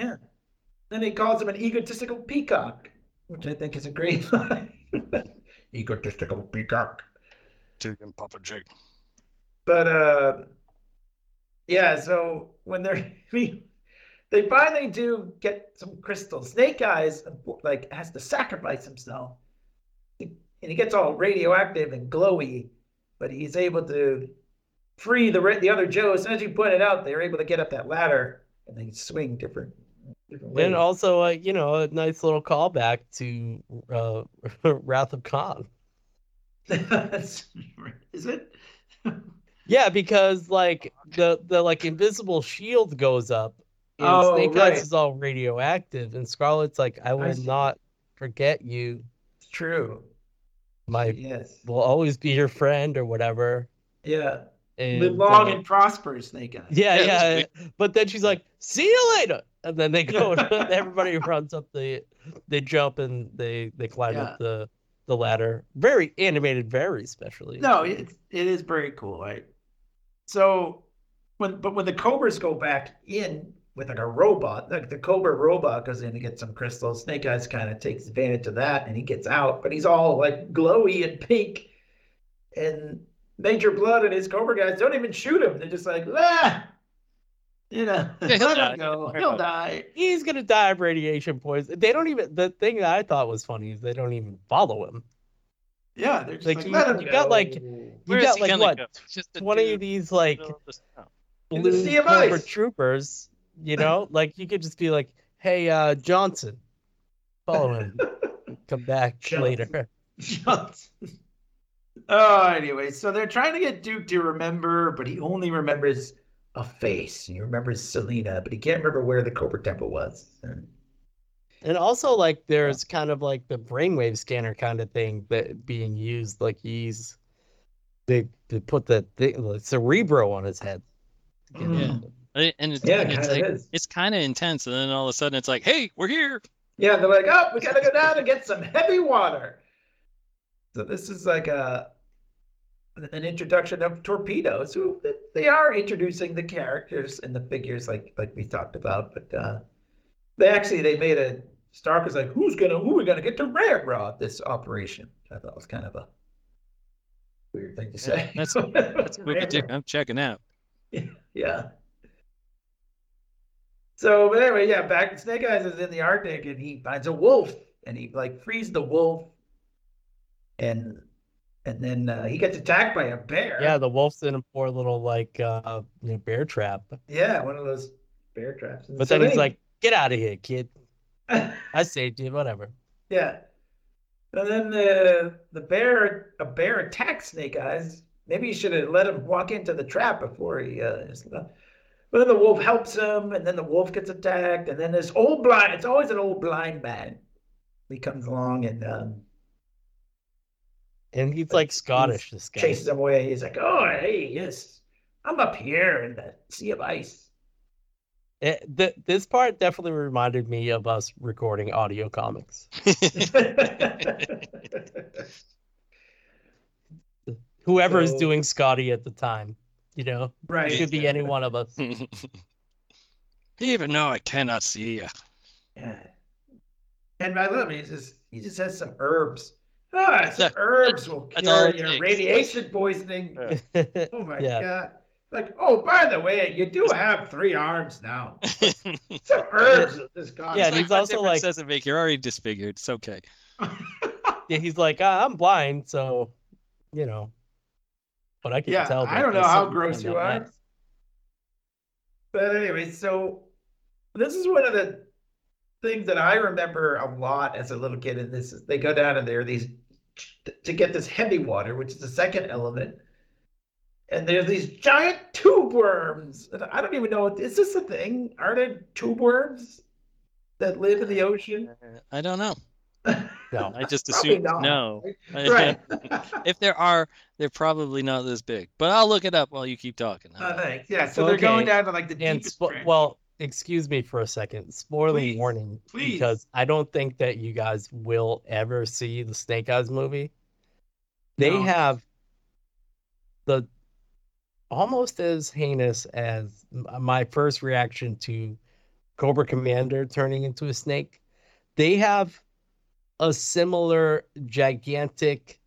Then he calls him an egotistical peacock, which I think is a great <laughs> line. egotistical peacock. Chicken Papa Jake. But uh yeah, so when they're <laughs> they finally do get some crystals. Snake Eyes like has to sacrifice himself. And he gets all radioactive and glowy, but he's able to free the the other Joes. And as you pointed out, they're able to get up that ladder and they swing different different ways. And also, uh, you know, a nice little callback to uh, <laughs> Wrath of Khan. <laughs> Is it? <laughs> Yeah, because like the the like invisible shield goes up, and Oh, Snake right. Eyes is all radioactive, and Scarlett's like, "I will see. not forget you. It's true. My Yes. will always be your friend or whatever." Yeah. And Live long uh, and prosper, Snake Eyes. yeah, Yeah, yeah. But then she's like, "See you later," and then they go. <laughs> everybody <laughs> runs up the, they jump and they they climb Yeah. up the the ladder. Very animated, very specially. No, it, it is very cool, right? So when but when the Cobras go back in with like a robot, like the Cobra robot goes in to get some crystals, Snake Eyes kind of takes advantage of that and he gets out, but he's all like glowy and pink. And Major Bludd and his Cobra guys don't even shoot him. They're just like, ah. You know, <laughs> Yeah, he'll die. go. He'll die. He's gonna die of radiation poison. They don't even. The thing that I thought was funny is they don't even follow him. Yeah, they're just Like, like, you- let him you got, like, You is got like what go? Just a twenty dude of these like middle of the snow. The Sea of Cobra Ice. troopers. You know, like you could just be like, "Hey, uh, Johnson, follow him. <laughs> Come back Johnson. later." Johnson. Oh, anyway, so they're trying to get Duke to remember, but he only remembers a face. He remembers Selena, but he can't remember where the Cobra Temple was. And- And also, like, there's kind of like the brainwave scanner kind of thing that being used. Like he's they they put the thing, the cerebro on his head. Mm. And Yeah, and it's kind like of is. it's kind of intense, and then all of a sudden it's like, "Hey, we're here!" Yeah, they're like, oh, we gotta go down and get some heavy water. So this is like a an introduction of torpedoes. Who they are introducing the characters and the figures, like like we talked about. But uh, they actually they made a Stark was like, who's gonna who are we gonna get to railroad this operation? I thought was kind of a weird thing to say. that's- <laughs> That's Moby Dick. I'm checking out. yeah. So, but anyway, yeah, back Snake Eyes is in the Arctic and he finds a wolf and he like frees the wolf and and then uh, he gets attacked by a bear. Yeah, the wolf's in a poor little like uh you know, bear trap. Yeah, one of those bear traps. And But so then he's he- like, "Get out of here, kid. <laughs> I saved you. Whatever." yeah. And then the the bear a bear attacks Snake Eyes. Maybe you should have let him walk into the trap before he uh is- but then the wolf helps him, and then the wolf gets attacked, and then this old blind it's always an old blind man. He comes along and um And he's like Scottish. This guy. chases him away. He's like, Oh hey, yes. I'm up here in the sea of ice. It, th- this part definitely reminded me of us recording audio comics. <laughs> Whoever So- doing Scotty at the time, you know, right. it could be any one of us. <laughs> Even though I cannot see you. Yeah. And I love it. He just he just has some herbs. Ah, some That- herbs will cure your takes. radiation poisoning. Yeah. <laughs> Oh my Yeah. god. Like, oh, by the way, you do have three arms now. <laughs> Some herbs will just gone. Yeah, and he's What also like- does it make? You're already disfigured. It's okay. yeah, he's like, I'm blind, so you know. But I can Yeah, tell. I don't know how gross you are. neck. But anyway, so this is one of the things that I remember a lot as a little kid. And this is they go down and there are these to get this heavy water, which is the second element. And there's these giant tube worms. And I don't even know is this a thing? Are there tube worms that live in the ocean? Uh, I don't know. No, I just assume no. Right. <laughs> if there are, they're probably not this big. But I'll look it up while you keep talking. Uh, thanks. Yeah, so they're going down to like the And deepest spo- well, excuse me for a second. Spoiling Please, warning, please. because I don't think that you guys will ever see the Snake Eyes movie. They No. have the almost as heinous as my first reaction to Cobra Commander turning into a snake. They have a similar gigantic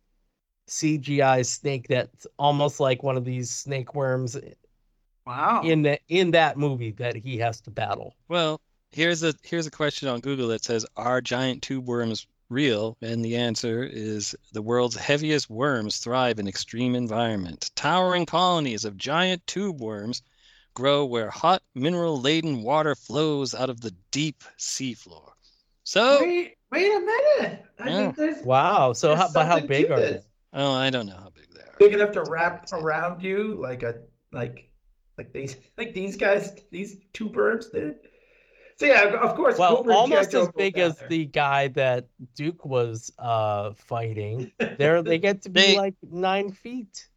CGI snake that's almost like one of these snake worms wow. in that in that movie that he has to battle. Well, here's a here's a question on Google that says, "Are giant tube worms real?" And the answer is the world's heaviest worms thrive in extreme environment. Towering colonies of giant tube worms grow where hot mineral-laden water flows out of the deep seafloor. So, Wait, wait a minute. I Yeah. think there's Wow. So there's how, but how big are they? oh, I don't know how big they are. big enough to wrap around you like a like like these <laughs> like these guys these two birds did. So yeah, of course. Well, Cobra and almost as big as there. the guy that Duke was uh fighting. <laughs> There they get to be They- like nine feet.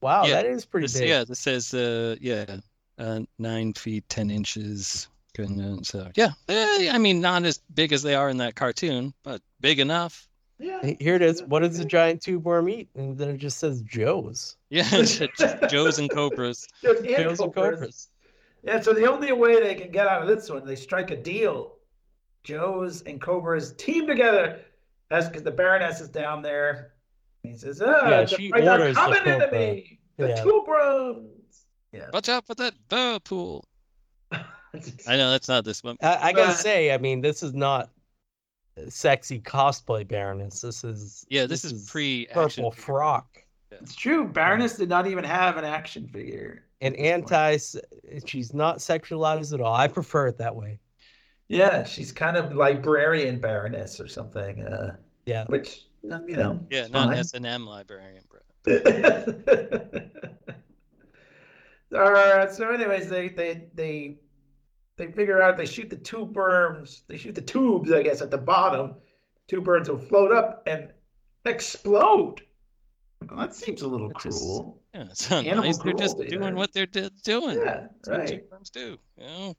Wow, Yeah, that is pretty This, big. yeah, this says uh yeah, uh, nine feet ten inches. Couldn't- So yeah, eh, I mean not as big as they are in that cartoon, but big enough. Yeah. Here it is. What does the giant tube worm eat? And then it just says Joe's. Yeah, <laughs> Joes and Cobras. <laughs> Just ant Joe's and cobras. Cobras. Yeah, so the only way they can get out of this one, they strike a deal. Joe's and Cobra's team together. That's because the Baroness is down there. He says, "Ah, Yeah, the she fights are orders the coming into Cobra. me. The Yeah. two bros." Yeah. Watch out for that whirlpool. <laughs> I know that's not this one. I, I gotta Uh, <laughs> say, I mean, this is not sexy cosplay Baroness. This is Yeah, this, is, pre purple frock. It's true. Baroness did not even have an action figure. And at this point. anti, she's not sexualized at all. I prefer it that way. Yeah, she's kind of librarian baroness or something. Uh, Yeah. which you know. Yeah, it's not S and M librarian, bro. <laughs> All right. So, anyways, they they they they figure out they shoot the two berms. They shoot the tubes, I guess, at the bottom. Two birds will float up and explode. Well, that seems a little That just- cruel. Yeah, it's not Animal nice. They're just doing there. what they're d- doing. Yeah, That's what right. firms do. You know?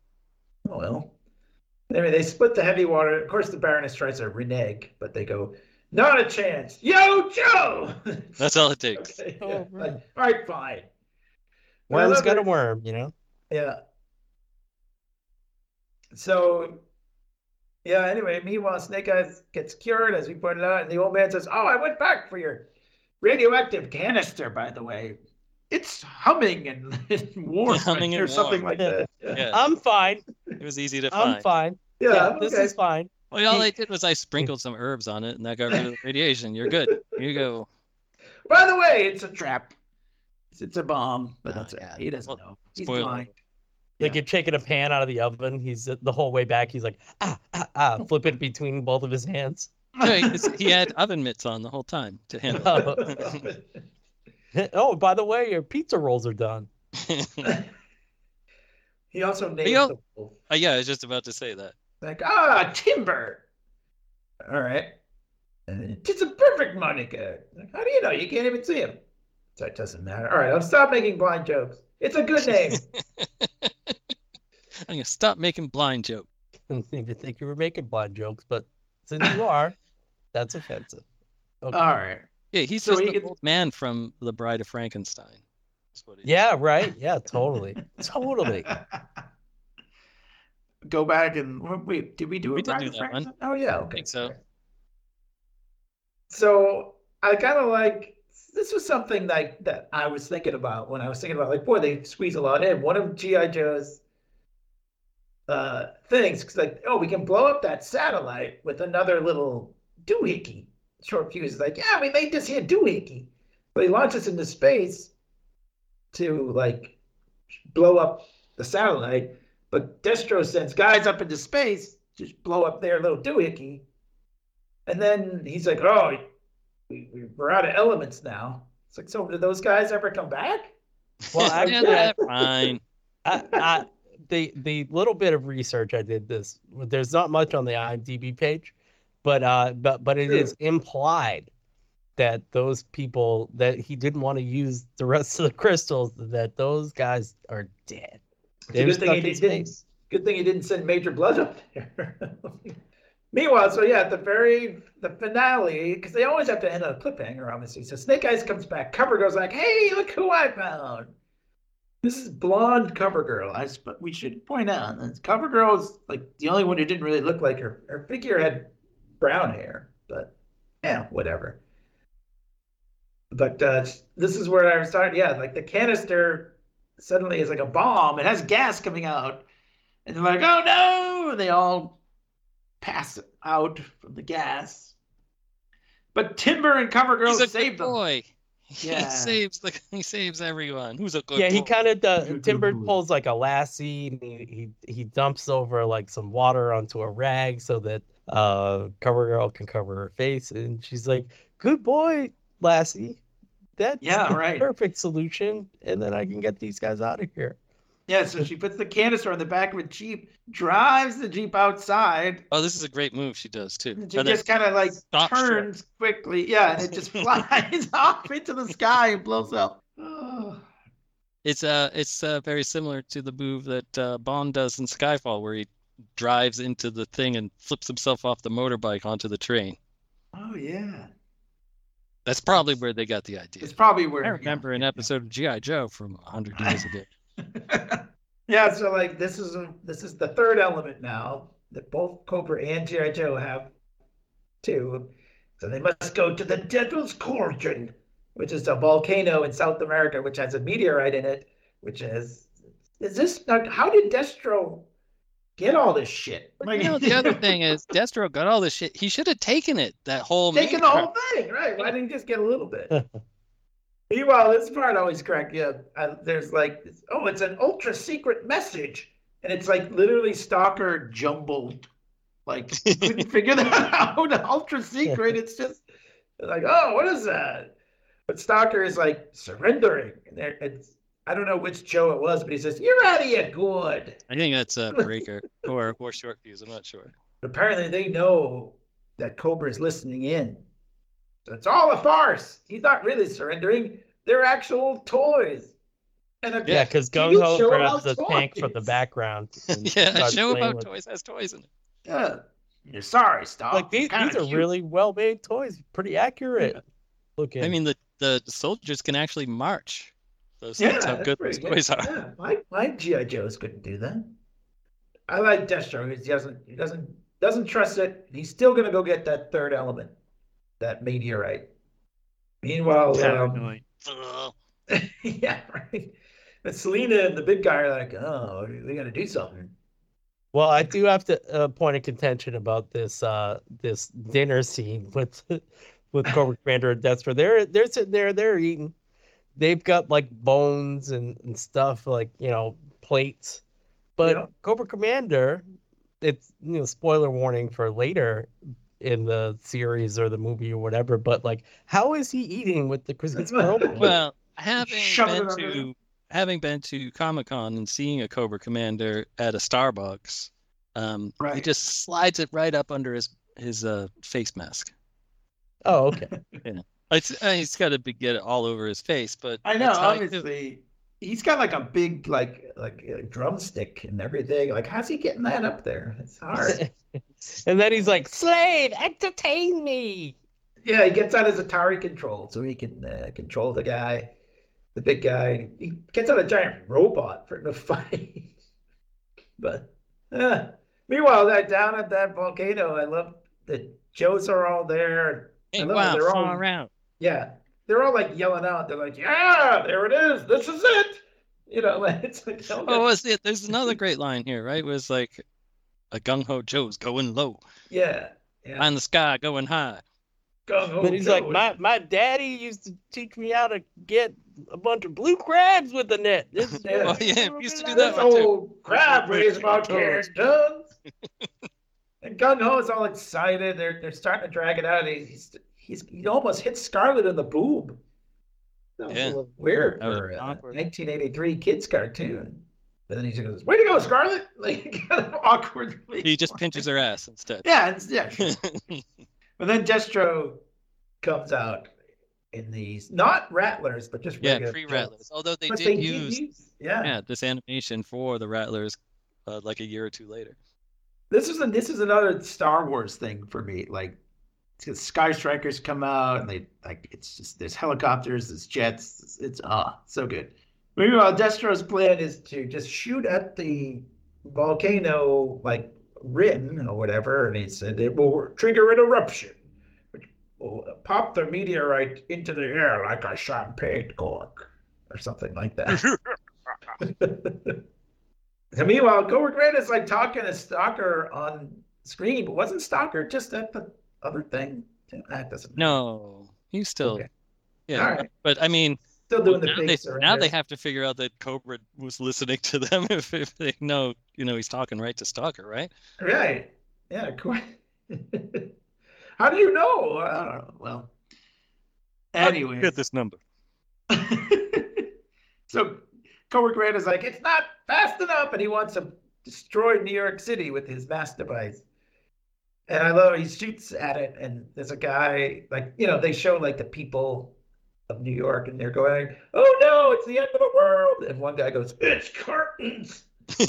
Oh well. Anyway, they split the heavy water. Of course, the Baroness tries to renege, but they go, "Not a chance, Yo, Joe." <laughs> That's all it takes. Okay, Oh, yeah, right. like, all right, fine. Well, I it's love got a worm, you know. Yeah. So, yeah. Anyway, meanwhile, Snake Eyes gets cured, as we pointed out, and the old man says, "Oh, I went back for your radioactive canister, by the way. It's humming and, <laughs> and warm, Humming and or something warm. like that." <laughs> Yeah. Yeah, I'm fine. it was easy to find. I'm fine. Yeah. Yeah, this okay. is fine. Well, all I did was I sprinkled some herbs on it, and that got rid of the radiation. You're good. Here you go. By the way, it's a trap. It's, it's a bomb, but Oh, that's yeah. it. He doesn't Well, know. He's spoiler blind. Like Yeah. you're taking a pan out of the oven. He's the whole way back. He's like, ah, ah, ah, <laughs> flip it between both of his hands. Yeah, he- he had <laughs> oven mitts on the whole time to handle Oh. <laughs> oh, by the way, your pizza rolls are done. he also named al- the wolf. Uh, yeah, I was just about to say that. Like, ah, timber. All right. And It's a perfect Monica. Like, how do you know? You can't even see him. So it doesn't matter. All right, I'll stop making blind jokes. It's a good name. I'm gonna stop making blind jokes. <laughs> Didn't even think you were making blind jokes, but since you are, that's offensive. Okay. All right. Yeah, he's So just he the gets- old man from The Bride of Frankenstein. That's is. yeah, right. Yeah, totally. <laughs> totally. Go back and wait. Did we do We it? did right do with that one. Frankenstein? Oh yeah. Okay. think so. So I kind of like this was something like that I was thinking about when I was thinking about like boy they squeeze a lot in. One of GI Joe's uh things because like oh we can blow up that satellite with another little doohickey short fuse. Like yeah we made this here doohickey, but he launches into space to like blow up the satellite. But Destro sends guys up into space to blow up their little doohickey. And then he's like, "Oh, we, we- we're out of elements now." It's like, so did those guys ever come back? Well, <laughs> yeah, actually, that's <laughs> fine. I, I, the the little bit of research I did this, there's not much on the IMDb page, but uh, but but it Sure. is implied that those people that he didn't want to use the rest of the crystals, that those guys are dead. Good thing he didn't. Good thing he didn't send Major Bludd up there. <laughs> Meanwhile, so yeah, at the very the finale, because they always have to end on a cliffhanger, obviously. So Snake Eyes comes back. Cover Girl's like, "Hey, look who I found." This is blonde Cover Girl. I sp- we should point out that Cover Girl is like the only one who didn't really look like her. Her figure had brown hair, but yeah, whatever. But uh, this is where I was starting. Yeah, like the canister suddenly is like a bomb. It has gas coming out, and they're like, "Oh no!" And they all pass out from the gas. But Timber and Cover Girl He's a saved them. boy. <laughs> Yeah. He saves the <laughs> he saves everyone. Who's a good Yeah, he kind of does. Good Timber boy. pulls like a lassie, and he, he he dumps over like some water onto a rag so that uh Cover Girl can cover her face, and she's like, "Good boy, lassie. That's Yeah, the <laughs> right. perfect solution, and then I can get these guys out of here." Yeah, so she puts the canister on the back of a jeep, drives the jeep outside, Oh, this is a great move she does too. and she Or that- just kind of like stop short. turns quickly. Yeah, and it just <laughs> flies <laughs> off into the sky and blows up. Oh. <sighs> It's uh it's uh, very similar to the move that uh, Bond does in Skyfall, where he drives into the thing and flips himself off the motorbike onto the train. Oh yeah, That's probably where they got the idea. it's probably where I remember an episode of GI Joe from a hundred years <laughs> ago. <laughs> yeah, so like this is a, this is the third element now that both Cobra and GI Joe have too. So they must go to the Devil's Cauldron, which is a volcano in South America, which has a meteorite in it, which is is this like how did Destro get all this shit? But you know, the other thing is <laughs> Destro got all this shit. He should have taken it. That whole taking main the whole thing, right? Why didn't he just get a little bit? <laughs> Meanwhile, this part always cracked me up. I, there's like, oh, it's an ultra secret message, and it's like literally Stalker jumbled. Like, <laughs> couldn't figure that out. <laughs> Ultra secret. It's just like, oh, what is that? But Stalker is like surrendering, and there, it's I don't know which Joe it was, but he says, "You're out of here, good." I think that's a breaker <laughs> or or short fuse. I'm not sure. apparently they know that Cobra is listening in. So it's all a farce. He's not really surrendering. They're actual toys. And a- Yeah, because Can Gung you Ho grabs us the tank from the background. <laughs> Yeah, a show about with- toys has toys in it. Yeah. You're sorry, Stalker. Like these, these are cute. really well made toys, pretty accurate looking. I mean, the the soldiers can actually march. Those Yeah, that's how good those pretty toys are. Yeah, my my GI Joes couldn't do that. I like Destro. He doesn't he doesn't doesn't trust it. He's still gonna go get that third element, that meteorite. Meanwhile, um, Paranoid. <laughs> Yeah, right. But Selena and the big guy are like, oh, we got to do something. Well, I do have to uh, point of contention about this uh this dinner scene <laughs> with with Cobra Commander and Destro. They're they're sitting there, they're eating. They've got like bones and, and stuff, like you know, plates. But Yeah. Cobra Commander, it's you know, spoiler warning for later in the series or the movie or whatever, but like how is he eating with the Krasinski <laughs> robot? Well, having Shove been to having been to Comic Con and seeing a Cobra Commander at a Starbucks, um, he just slides it right up under his his uh, face mask. oh, okay. <laughs> It's, uh, he's got to be, get it all over his face, but I know, that's how it. He's got like a big, like, like a drumstick and everything. Like, how's he getting that up there? It's hard. <laughs> and then he's like, "Slave, entertain me. yeah, he gets out his Atari control so he can uh, control the guy, the big guy. He gets out a giant robot for to <laughs> fight. but uh, meanwhile, that down at that volcano, I love that Joes are all there. Hey, wow. They're all far out. Yeah, they're all like yelling out. They're like, "Yeah, there it is. This is it." You know, <laughs> like, it's like, oh, Oh, was it? There's another great line here, right? It was like a gung ho Joe's going low, yeah, yeah. on the sky going high. Gung-ho But he's like, Joe. my my daddy used to teach me how to get a bunch of blue crabs with the net. This is Yeah. Oh, <laughs> yeah, we we used to do this that one too. old crab weighs about ten tons. <laughs> and Gung Ho is all excited. They're they're starting to drag it out. He's he's he almost hits Scarlett in the boob. That was Yeah. a little weird That for a awkward. 1983 kids cartoon. But then he just goes, "Way to go, Scarlett!" <laughs> Like kind of awkwardly. He just pinches her ass instead. Yeah, it's, yeah. <laughs> But then Destro comes out in these not rattlers, but just yeah, pre rattlers. Although they But did they use yeah. yeah this animation for the rattlers uh, like a year or two later. This is a, this is another Star Wars thing for me. Like, because Sky Strikers come out and they like it's just there's helicopters, there's jets. It's, it's ah so good. Meanwhile, Destro's plan is to just shoot at the volcano like rim or whatever, and he said it will trigger an eruption, which will pop the meteorite into the air like a champagne cork or something like that. <laughs> and meanwhile, Cobra Grant is like talking to Stalker on screen, but wasn't Stalker just at the other thing? That doesn't No, he's still Okay. yeah. All right. But I mean, Still doing the now they, surrender. now they have to figure out that Cobra was listening to them <laughs> if, if they know you know he's talking right to Stalker, right? Right. Yeah. <laughs> How do you know? I don't know. Well, anyway. Get this number. <laughs> so Cobra Grant is like, it's not fast enough, and he wants to destroy New York City with his mass device. And I love he shoots at it, and there's a guy like you know they show like the people of New York, and they're going, "Oh no, it's the end of the world!" And one guy goes, "It's curtains." <laughs>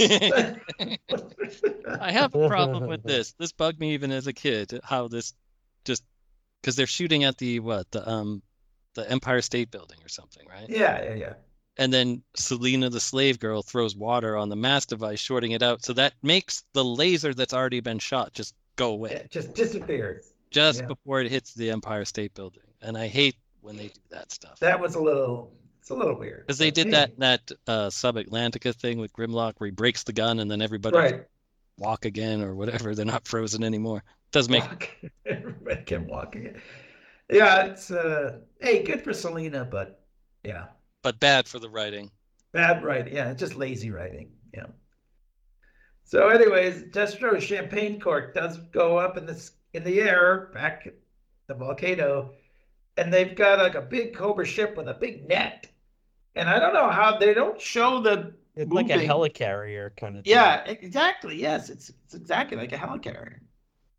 I have a problem with <laughs> this. This bugged me even as a kid. How this just because they're shooting at the what the um the Empire State Building or something, right? yeah, yeah, yeah. And then Selena the slave girl throws water on the mass device, shorting it out. So that makes the laser that's already been shot just go away It just disappears. just yeah. before it hits the Empire State Building. And I hate when they do that stuff. That was a little it's a little weird. Because they did hey, that that uh, Sub Atlantica thing with Grimlock, where he breaks the gun and then everybody right. walk again or whatever. They're not frozen anymore. Does make Walk. <laughs> Everybody can walk again. Yeah, it's uh hey, good for Selena, but yeah. but bad for the writing. Bad writing. Yeah, it's just lazy writing. Yeah. So, anyways, Destro's champagne cork does go up in this in the air back at the volcano, and they've got like a big Cobra ship with a big net. And I don't know how they don't show the It's like a helicarrier kind of thing. Yeah, exactly. Yes, it's it's exactly like a helicarrier.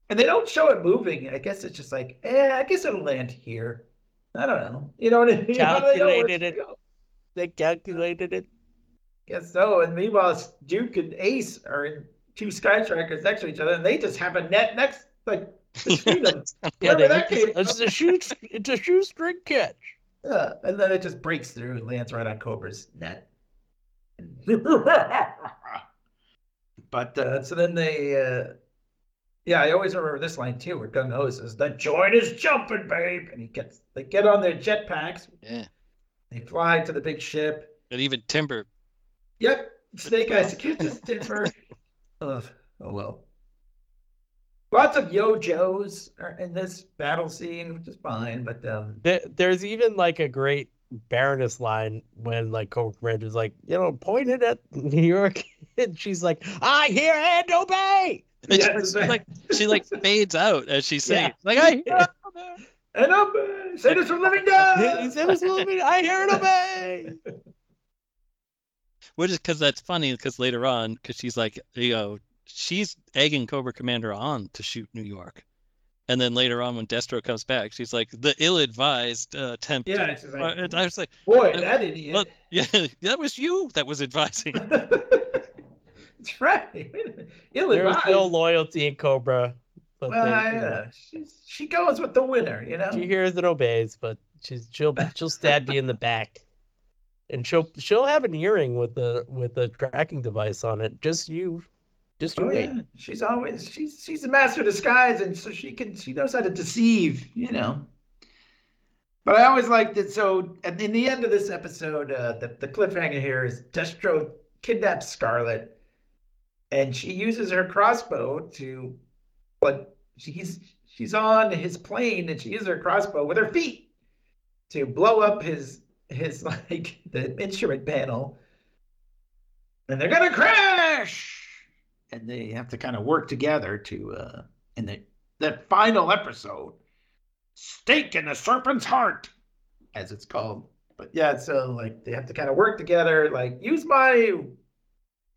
And they don't show it moving. I guess it's just like, eh, I guess it'll land here. I don't know. You know what I mean? <laughs> You know, they Calculated it. They calculated it. Guess so. And meanwhile, Duke and Ace are in two Skytrackers next to each other, and they just have a net next, like between them. <laughs> Yeah, they, that came it's a shoe. It's a shoestring catch. Yeah, and then it just breaks through and lands right on Cobra's net. <laughs> but uh, so then they, uh, yeah, I always remember this line too, where Gung Ho says, "The joint is jumping, babe," and he gets they get on their jetpacks, Yeah. they fly to the big ship. And even Timber. Yep, Snake Eyes catches Timber. Ugh, oh well. Lots of Yo Joes are in this battle scene, which is fine, but um, There, there's even like a great Baroness line when like Cobra is like, you know, pointed at New York, <laughs> and she's like, "I hear and obey." <laughs> And Yeah, she, like she like fades out as she's saying, Yeah. like I hear. and up, uh, save us from living He dead. said, "It's moving. I hear and obey." <laughs> Which is because that's funny because later on, because she's like, you know, she's egging Cobra Commander on to shoot New York. And then later on, when Destro comes back, she's like, the ill-advised uh, attempt. Yeah, to-" it's like, and I was like, boy, that idiot. well, yeah, <laughs> that was you that was advising. <laughs> That's right. Ill There was no loyalty in Cobra, but Well, they, you know, yeah, she's, she goes with the winner, you know. she hears and obeys, but she's she'll she'll stab you in the back, and she'll she'll have an earring with the with a tracking device on it. Just you, just you Oh wait. yeah, she's always she's she's a master of disguise, and so she can she knows how to deceive, you know. But I always liked it. So at in the end of this episode, uh, the the cliffhanger here is Destro kidnaps Scarlett, and she uses her crossbow to, but she's she's on his plane, and she uses her crossbow with her feet to blow up his his <laughs> like the instrument panel, and they're gonna crash! And they have to kind of work together to uh in the that final episode stake in the serpent's heart as it's called. But yeah so like they have to kind of work together like use my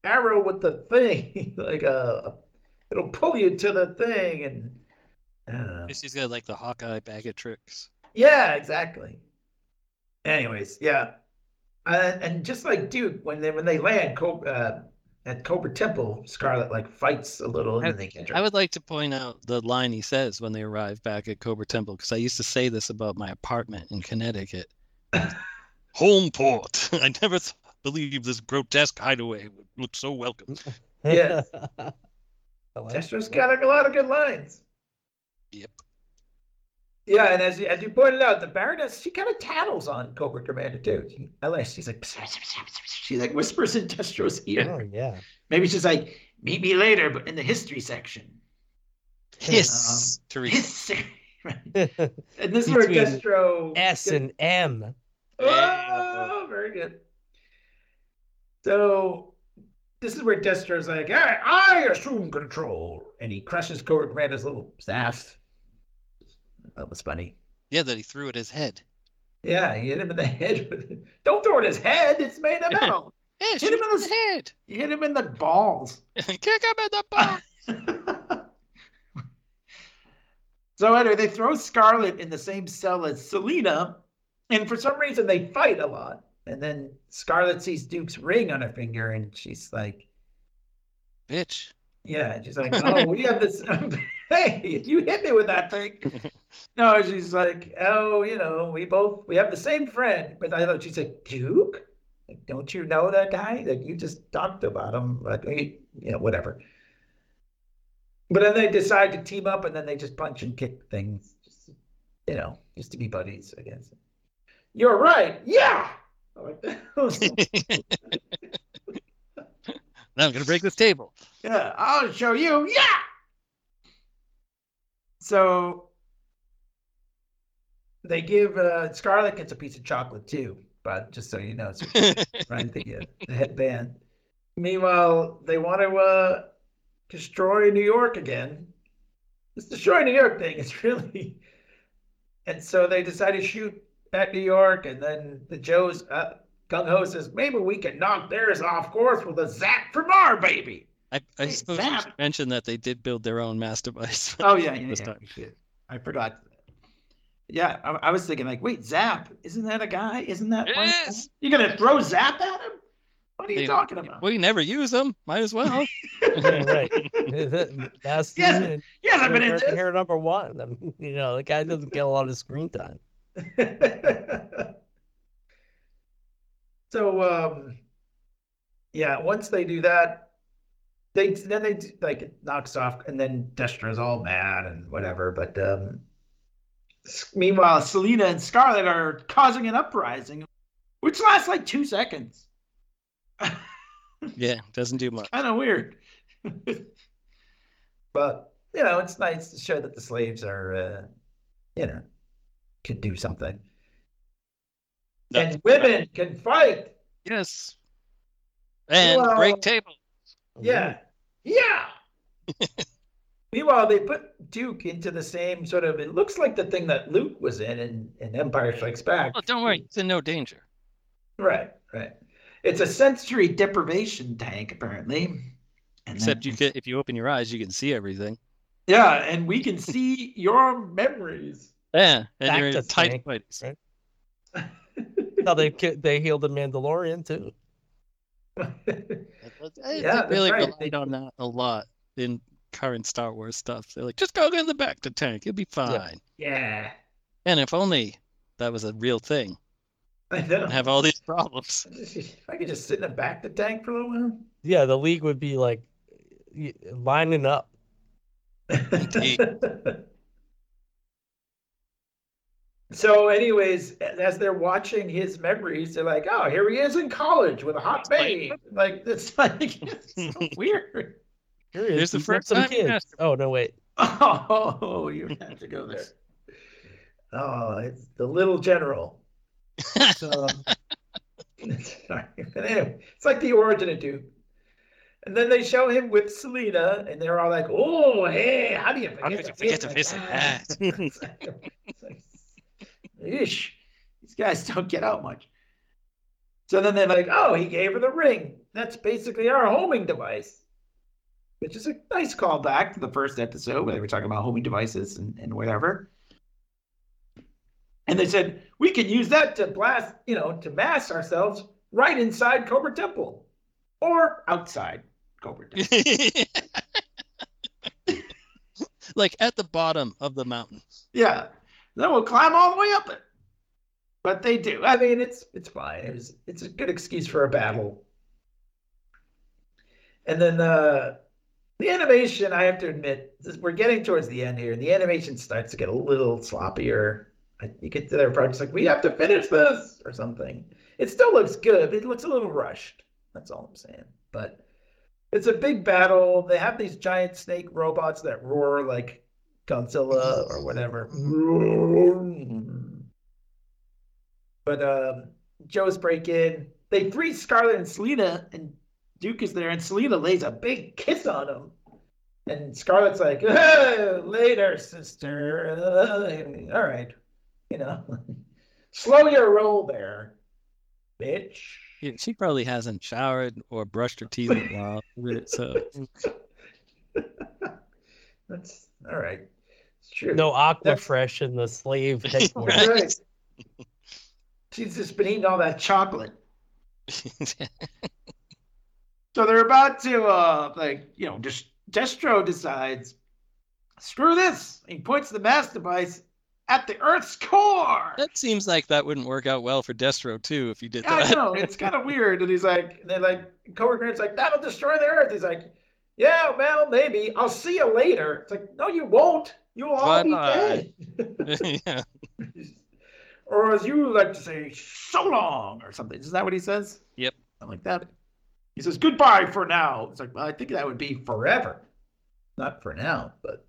arrow with the thing <laughs> like uh it'll pull you to the thing and uh, She's got like the Hawkeye bag of tricks. yeah exactly anyways yeah uh, and just like duke when they when they land Co- uh, at cobra temple scarlett like fights a little and then they get I would like to point out the line he says when they arrive back at Cobra Temple because I used to say this about my apartment in Connecticut. <laughs> Homeport. <laughs> I never th- believed this grotesque hideaway would look so welcome. <laughs> Yeah. I like Destro's it. got a lot of good lines. Yep. Yeah, and as you, as you pointed out, the Baroness she kind of tattles on Cobra Commander too. She, like she's like she like whispers in Destro's ear. Oh yeah. Maybe she's like, meet me later, but in the history section. Hiss, uh, Teresa. History. <laughs> <laughs> and this is where Destro S gets- and M. Oh, very good. So this is where Destro's like, all right, I assume control. And he crushes Cobra Commander's little staff. That was funny. Yeah, that he threw at his head. Yeah, he hit him in the head. with. Don't throw it at his head. It's made of metal. <laughs> Yeah, Hit him in the head. you hit him in the balls. <laughs> Kick him in the butt. <laughs> so anyway, they throw Scarlett in the same cell as Selena, and for some reason they fight a lot. And then Scarlett sees Duke's ring on her finger, and she's like, Bitch. Yeah, she's like, "Oh, we have this. hey, you hit me with that thing." No, she's like, "Oh, you know, we both we have the same friend." But I thought she's like, "Duke, like, don't you know that guy? Like, you just talked about him. Like, you know, whatever." But then they decide to team up, and then they just punch and kick things, just you know, just to be buddies. I guess. You're right. Yeah. I'm <laughs> gonna break this table. yeah, I'll show you. Yeah. So they give uh, Scarlett gets a piece of chocolate too, but just so you know, it's right the, uh, the headband. Meanwhile, they want to uh, destroy New York again. This destroy New York thing is <laughs> really, and so they decide to shoot at New York, and then the Joes uh, gung ho says maybe we can knock theirs off course with a zap from our baby. I, I Hey, suppose you Zap. should mention that they did build their own mass device. Oh yeah, yeah, <laughs> yeah. time. we did. I forgot. Yeah, I, I was thinking like, wait, Zap, isn't that a guy? Isn't that one- Yes. You're gonna throw Zap at him? What are you They- talking about? We never use them. Might as well. Yeah, <laughs> right. <laughs> That's Yes, the He hasn't been in here, this. here number one. <laughs> You know, the guy doesn't get a lot of screen time. so um yeah once they do that they then they do- like knocks off and then Destro's all mad and whatever but um s- meanwhile Selena and Scarlett are causing an uprising which lasts like two seconds yeah, doesn't do much. <laughs> kind of weird <laughs> but you know it's nice to show that the slaves are uh you know can do something That's and women can fight Yes. And Well- break tables. Yeah. Yeah. <laughs> Meanwhile, they put Duke into the same sort of. It looks like the thing that Luke was in in, in Empire Strikes Back. Oh, don't worry, it's in no danger. Right, right. It's a sensory deprivation tank, apparently. And Except then- you can, if you open your eyes, you can see everything. Yeah, and we can see your memories. Yeah, and Back you're to in tight tank, place. right? <laughs> No, they they healed the Mandalorian too. <laughs> They Yeah, really right. relied on that a lot in current Star Wars stuff. They're like, just go in the back to tank, you'll be fine. yeah, And if only that was a real thing, I know. and have all these problems. <laughs> If I could just sit in the back of the tank for a little while. Yeah, the league would be like lining up. <laughs> So, anyways, as they're watching his memories, they're like, "Oh, here he is in college with a hot babe." Like it's like <laughs> it's so weird. Here Here's the first some time kids. master- Oh no, wait. <laughs> Oh, you have to go there. Oh, it's the little general. So, sorry, <laughs> but anyway, it's like the origin of Duke. And then they show him with Selena, and they're all like, "Oh, hey, how do you How forget, could you forget to face visit that?" <laughs> It's like, Ish, these guys don't get out much. So then they're like, "Oh, he gave her the ring. That's basically our homing device." Which is a nice callback to the first episode where they were talking about homing devices and, and whatever. And they said, we can use that to blast, you know, to mask ourselves right inside Cobra Temple or outside Cobra Temple. <laughs> like at the bottom of the mountain. yeah. Then we'll climb all the way up it. But they do. I mean, it's it's fine. It's it's a good excuse for a battle. And then uh the animation, I have to admit, we're getting towards the end here, and the animation starts to get a little sloppier. I- You get to their projects like, we have to finish this or something. It still looks good, but it looks a little rushed. That's all I'm saying. But it's a big battle. They have these giant snake robots that roar like Godzilla or whatever. But um, Joe's break in. They freeze Scarlett and Selena, and Duke is there, and Selena lays a big kiss on him. And Scarlett's like, "Oh, later, sister. Uh, <laughs> all right. You know, <laughs> slow your roll there, bitch. Yeah, she probably hasn't showered or brushed her teeth in a while. <laughs> So That's all right. It's true. No aqua That's- fresh in the sleeve. headquarters. right. She's just been eating all that chocolate. So they're about to, uh, like, you know, just Destro decides, screw this. He points the mass device at the Earth's core. that seems like that wouldn't work out well for Destro too if you did I that. know it's kind of weird. And he's like, and they're like, Cobra Grant's like, that'll destroy the Earth. He's like, yeah, well, maybe. I'll see you later. It's like, no, you won't. You'll all be dead. <laughs> yeah. or as you like to say, so long, or something. Is that what he says? Yep. Something like that. He says goodbye for now. It's like, well, I think that would be forever, not for now, but.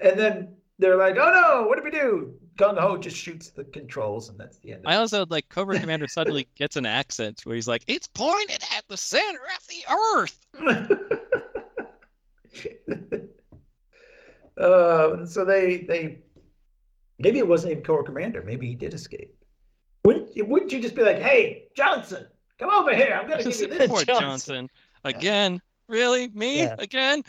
And then they're like, "Oh no, what do we do?" Gung Ho just shoots the controls, and that's the end. Of I also like Cobra <laughs> Commander suddenly gets an accent where he's like, "It's pointed at the center of the earth." <laughs> uh, so they they maybe it wasn't even Cobra Commander. Maybe he did escape. Wouldn't wouldn't you just be like, "Hey, Johnson, come over here. I'm gonna <laughs> give you this." Poor Johnson. Johnson again. Really, me Yeah. again?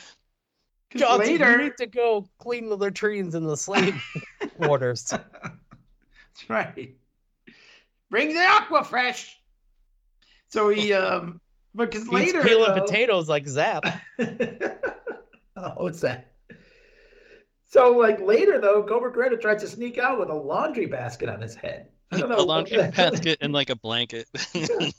'Cause Johnson, later, you need to go clean the latrines in the slave <laughs> quarters. That's right. Bring the aqua fresh. So he um because He's later peeling though- potatoes like Zap. <laughs> oh, what's that? So like later though, Cobra Commander tries to sneak out with a laundry basket on his head. I don't know. A laundry basket and like a blanket. <laughs>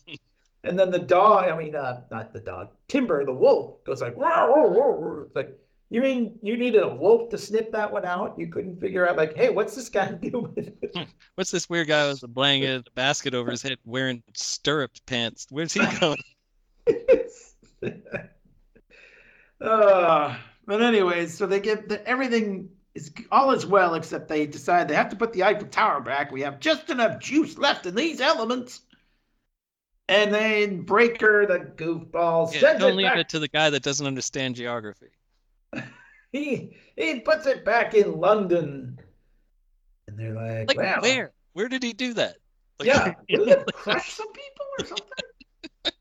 And then the dog, I mean, uh, not the dog, Timber, the wolf, goes like, "Roar, roar, roar, roar." It's like, you mean you needed a wolf to snip that one out? You couldn't figure out, like, hey, what's this guy <laughs> doing? What's this weird guy with a blanket, a basket over his head, wearing stirrup pants? Where's he <laughs> going? uh, but anyways, so they get the, everything is all is well, except they decide they have to put the Eiffel Tower back. We have just enough juice left in these elements. And then Breaker, the goofball, Yeah, sends don't it leave back. it to the guy that doesn't understand geography. <laughs> He he puts it back in London. And they're like, Like well, where? Where did he do that? Like, yeah, <laughs> did it crush some people or something?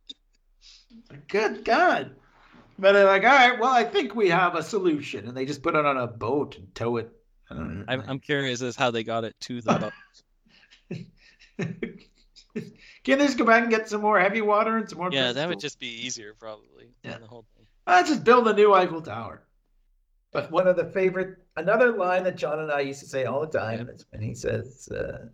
<laughs> Good God. But they're like, all right, well, I think we have a solution. And they just put it on a boat and tow it. I don't know. I'm, I'm curious as how they got it to the boat. <laughs> Can they just go back and get some more heavy water and some more? Yeah, that would just be easier probably. Yeah. The whole thing. Let's just build a new Eiffel Tower. But one of the favorite, another line that John and I used to say all the time is when he says, uh,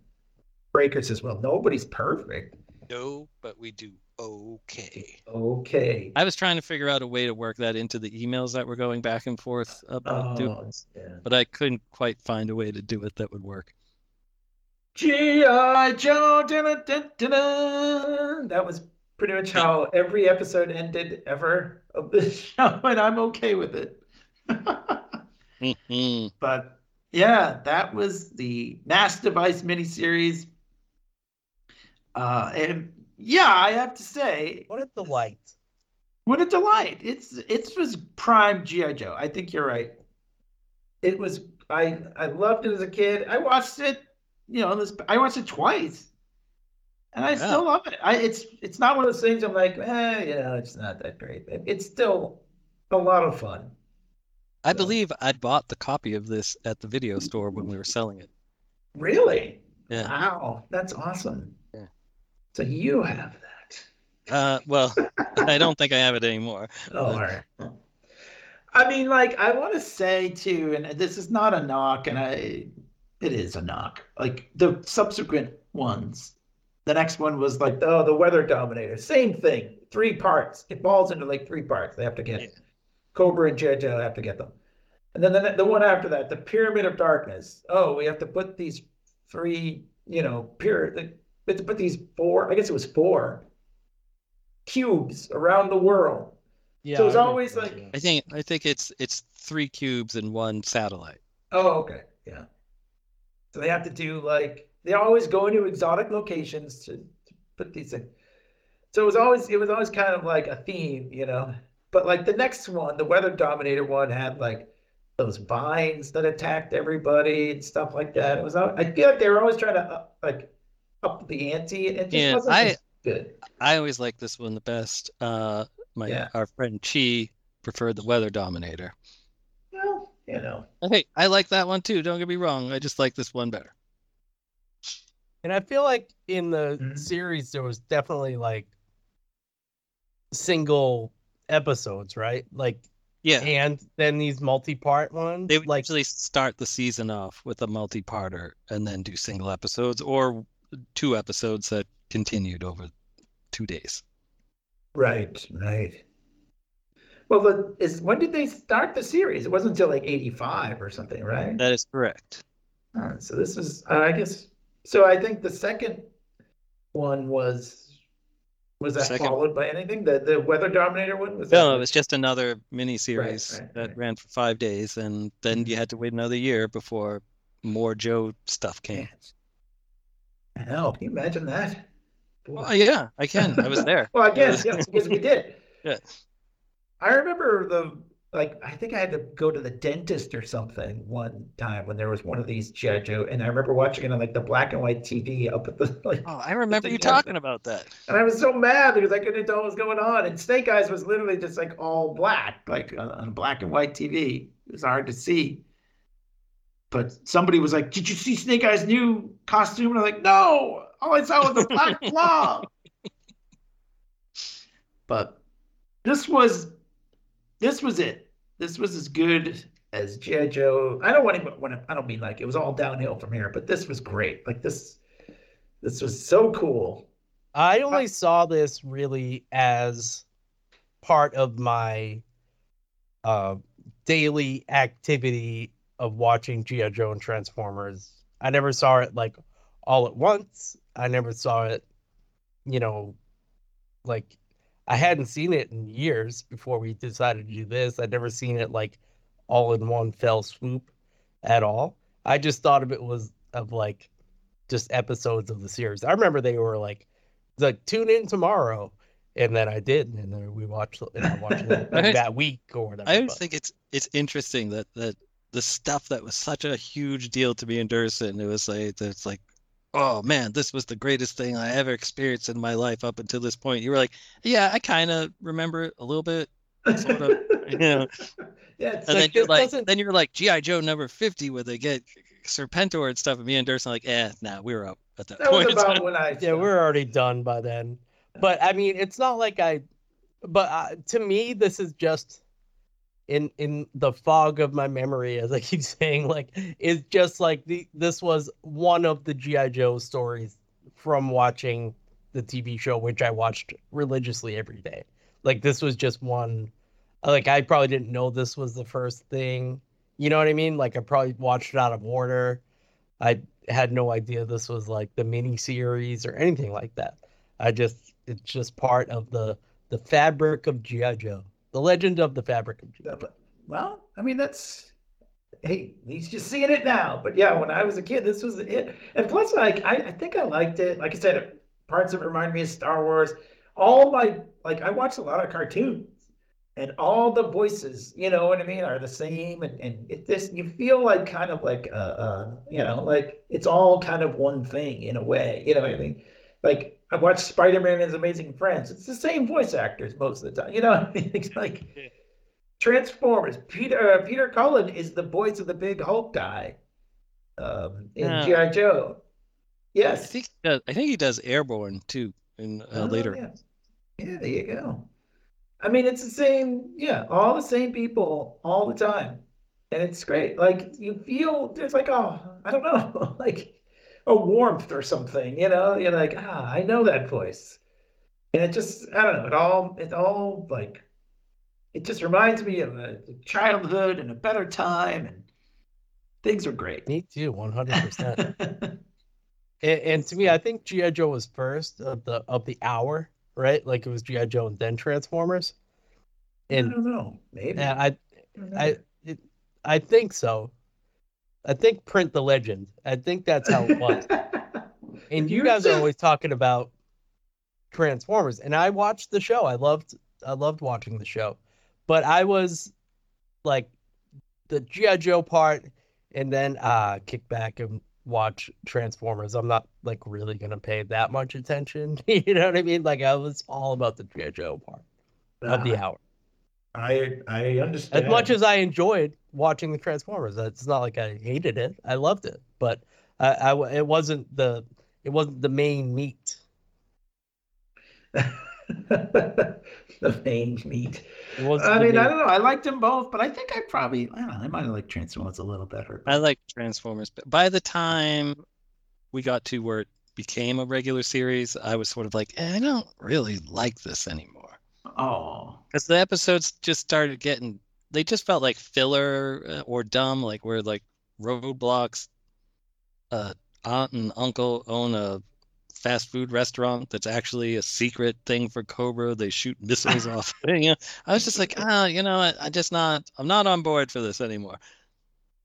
Breaker says, well, nobody's perfect. No, but we do okay. Okay. I was trying to figure out a way to work that into the emails that were going back and forth about Oh, this, yeah. but I couldn't quite find a way to do it that would work. G.I. Joe. That was pretty much how every episode ended ever of this <laughs> show, and I'm okay with it. Mhm. <laughs> but yeah, that was the Mass Device miniseries. Uh, and yeah, I have to say, What a delight. what a delight! It's it was prime GI Joe. I think you're right. It was. I I loved it as a kid. I watched it. You know, this I watched it twice, and I Yeah. still love it. I it's it's not one of those things I'm like, eh, you know, it's not that great. It- It's still a lot of fun. I So- believe I bought the copy of this at the video store when we were selling it. Really? Yeah. Wow, that's awesome. So you have that. Uh, well, <laughs> I don't think I have it anymore. Oh, all right. I mean, like, I want to say too, and this is not a knock, and I, it is a knock. Like the subsequent ones, the next one was like, oh, the Weather Dominator, same thing, three parts. It falls into like three parts. They have to get Yeah. Cobra and JJ have to get them, and then the, the one after that, the Pyramid of Darkness. Oh, we have to put these three, you know, pyramid. We have to put these four. I guess it was four cubes around the world. Yeah. So it's I always like- I think I think it's it's three cubes and one satellite. Oh, okay. Yeah. So they have to do like they always go into exotic locations to, to put these things. So it was always it was always kind of like a theme, you know. But like the next one, the Weather Dominator one had like those vines that attacked everybody and stuff like that. It was al- I feel like they were always trying to up, like up the ante. and It just Yeah, wasn't I- good. I always like this one the best. Uh, my Yeah. our friend Chi preferred the Weather Dominator. Well, you know. Hey, I like that one too. Don't get me wrong. I just like this one better. And I feel like in the Mhm. series there was definitely like single episodes, right? Like Yeah, and then these multi-part ones. they would like usually start the season off with a multi-parter and then do single episodes or two episodes that continued over two days. Right, right. Well, the, is when did they start the series? It wasn't until like 85 or something, right? That is correct. Uh, so this is, uh, I guess, So I think the second one was was that Second- followed by anything? The the Weather Dominator one was that No, the- it was just another mini series right, that right. ran for five days, and then you had to wait another year before more Joe stuff came. I know. Can you imagine that? Boy. Oh yeah, I can. I was there. <laughs> Well, I guess was- yes, because we did. <laughs> Yeah. I remember the like. I think I had to go to the dentist or something one time when there was one of these GI Joe, and I remember watching it on like the black and white TV up at the <laughs> like. Oh, I remember you together. talking about that. And I was so mad because I couldn't tell what was going on. And Snake Eyes was literally just like all black, like on on black and white TV. It was hard to see. But somebody was like, "Did you see Snake Eyes' new costume?" And I'm like, "No, all I saw was the black <laughs> blob." But this was, this was it. This was as good as GI Joe. I don't want to. When I don't mean like it was all downhill from here, but this was great. Like this, this was so cool. I only saw this really as part of my uh, daily activity of watching G.I. Joe and Transformers. I never saw it like all at once. I never saw it, you know, like I hadn't seen it in years before we decided to do this. I'd never seen it like all in one fell swoop at all. I just thought of it was of like just episodes of the series. I remember they were like like tune in tomorrow and then i did and then we watched and i watched it <laughs> like, that week or whatever I but- think it's it's interesting that that the stuff that was such a huge deal to me in Dursin, it was like it's like, oh man, this was the greatest thing I ever experienced in my life up until this point. You were like, yeah, I kind of remember it a little bit, sort of, <laughs> you know. <laughs> Yeah, it's And then you're like, doesn't- then you're like GI Joe number fifty, where they get Serpentor and stuff, and me and Dursin are like, eh, nah, we were up at that, that was point. <laughs> about when I. yeah we're already done by then but i mean it's not like i but uh, to me this is just in in the fog of my memory as i keep <laughs> saying like it's just like the this was one of the gi joe stories from watching the tv show which i watched religiously every day. Like this was just one like i probably didn't know this was the first thing. You know what i mean? Like i probably watched it out of order. I had no idea this was like the mini series or anything like that. I just it's just part of the the fabric of gi joe the legend of the fabric of Well, I mean that's. Hey, he's just seeing it now. But yeah, when I was a kid, this was it. And plus, like, I, I think I liked it. Like I said, parts of it remind me of Star Wars. All my like, I watched a lot of cartoons, and all the voices, you know what I mean, are the same. And and it this you feel like kind of like uh, uh you know like it's all kind of one thing in a way. You know what I mean? Like I watched Spider Man and His Amazing Friends. It's the same voice actors most of the time. You know I mean? <laughs> It's like. Transformers. Peter uh, Peter Cullen is the voice of the big Hulk guy um, in Yeah. GI Joe. Yes, I Yes. think he does, I think he does Airborne too in uh, Oh, later. Yeah. yeah, there you go. I mean, it's the same. Yeah, all the same people all the time, and it's great. Like you feel there's like oh I don't know <laughs> like a warmth or something. You know, you're like ah I know that voice, and it just I don't know. It all it all like it just reminds me of a childhood and a better time, and things are great. me too 100% <laughs> And, and to me, I think GI Joe was first of the of the hour, right? Like it was GI Joe and then Transformers. And, I don't know. Maybe. I don't. I it, I think so. I think print the legend. I think that's how it was. <laughs> And you guys are always talking about Transformers, and I watched the show. I loved I loved watching the show, but I was like the GI Joe part, and then uh kick back and watch Transformers. I'm not like really gonna pay that much attention. <laughs> you know what I mean? Like I was all about the GI Joe part of the hour. I I understand. As much as I enjoyed watching the Transformers, it's not like I hated it. I loved it, but I, I it wasn't the it wasn't the main meat. <laughs> the main meat. I the mean, I don't know. I liked them both, but I think I probably I don't know. I might have liked Transformers a little better. I like Transformers, but by the time we got to where it became a regular series, I was sort of like, eh, I don't really like this anymore. Oh, Because the episodes just started getting, they just felt like filler uh, or dumb, like where like roadblocks uh, aunt and uncle own a fast food restaurant that's actually a secret thing for Cobra. They shoot missiles <laughs> off. <laughs> You know, I was just like, ah, you know, I, I just not, I'm not on board for this anymore.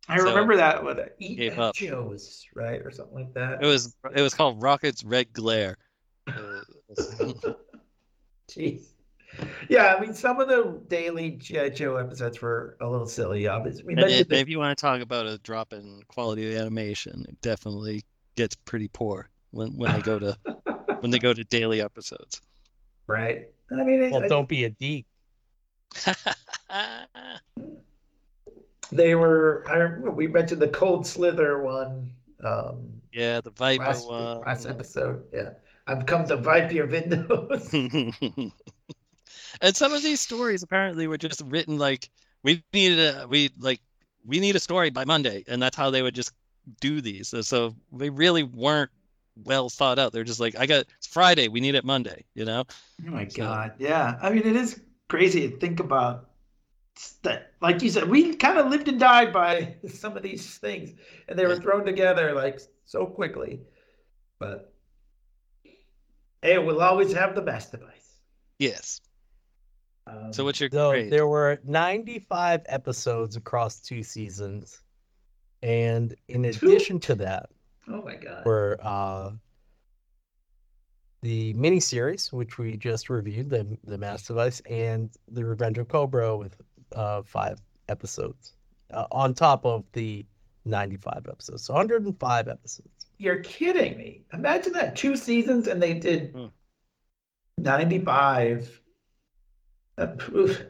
I So, remember that with Eat up. Right, or something like that. It was, it was called Rocket's Red Glare. <laughs> Uh, Jeez. Yeah, I mean, some of the daily G.I. Joe episodes were a little silly. Obviously, we And if, if you want to talk about a drop in quality of animation, it definitely gets pretty poor when, when they go to <laughs> when they go to daily episodes. right. I mean, Well, I- don't be a geek. <laughs> they were. I remember we mentioned the Cold Slither one. Um, yeah, the Viper last, one. last episode. Yeah, I've come to wipe your windows. <laughs> and some of these stories apparently were just written like we needed a we like we need a story by Monday, and that's how they would just do these. So, so they really weren't well thought out. They're just like, I got it's Friday, we need it Monday, you know? Oh my So- God. Yeah. I mean, it is crazy to think about that. Like you said, we kind of lived and died by <laughs> some of these things, and they were thrown together like so quickly. But hey, we'll always have the best device. Yes. Um, So what's your So grade? there were 95 episodes across two seasons. And in Two? addition to that, Oh my God. were uh, the miniseries, which we just reviewed, the the Mass Device, and the Revenge of Cobra with uh, five episodes uh, on top of the 95 episodes. So 105 episodes. You're kidding me. Imagine that two seasons and they did Hmm. 95. Oof.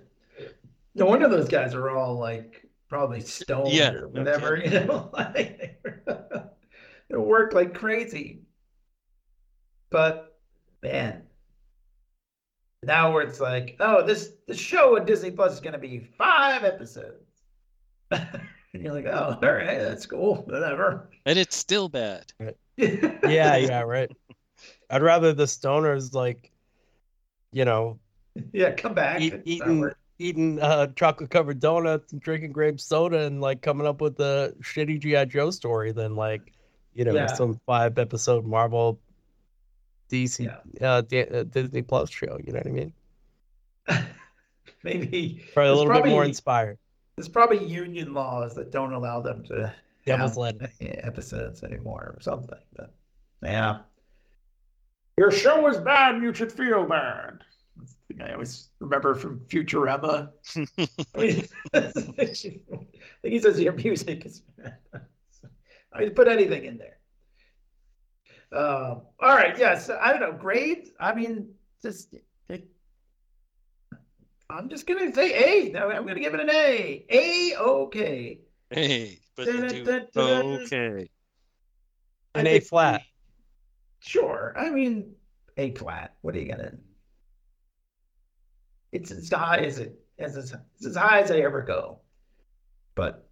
No wonder those guys are all like probably stoned Yeah, or no whatever, you know, <laughs> like they work like crazy. But man, now where it's like, oh, this the show on Disney Plus is gonna be five episodes. <laughs> and you're like, oh, all right, that's cool, whatever. And it's still bad. Yeah, yeah, right. I'd rather the stoners like, you know, <laughs> Yeah, come back. eat, eating eating uh, chocolate covered donuts and drinking grape soda and like coming up with a shitty GI Joe story than like you know Yeah. some five episode Marvel DC Yeah. uh, D- uh, Disney Plus show. You know what I mean? <laughs> Maybe Probably a little bit more inspired. there's probably union laws that don't allow them to Devil's lettuce. episodes anymore or something. But yeah, your show is bad, you should feel bad. That's the thing I always remember from Futurama. I mean, think he says your music is bad. I mean, put anything in there. Uh, all right, yes. I don't know. Grade. I mean, just it, I'm just gonna say A. No, I'm gonna give it an A. A. Okay. A, but okay. An A flat. Sure. I mean, A flat. What are you gonna? It's as high as it as as, it's as high as I ever go, but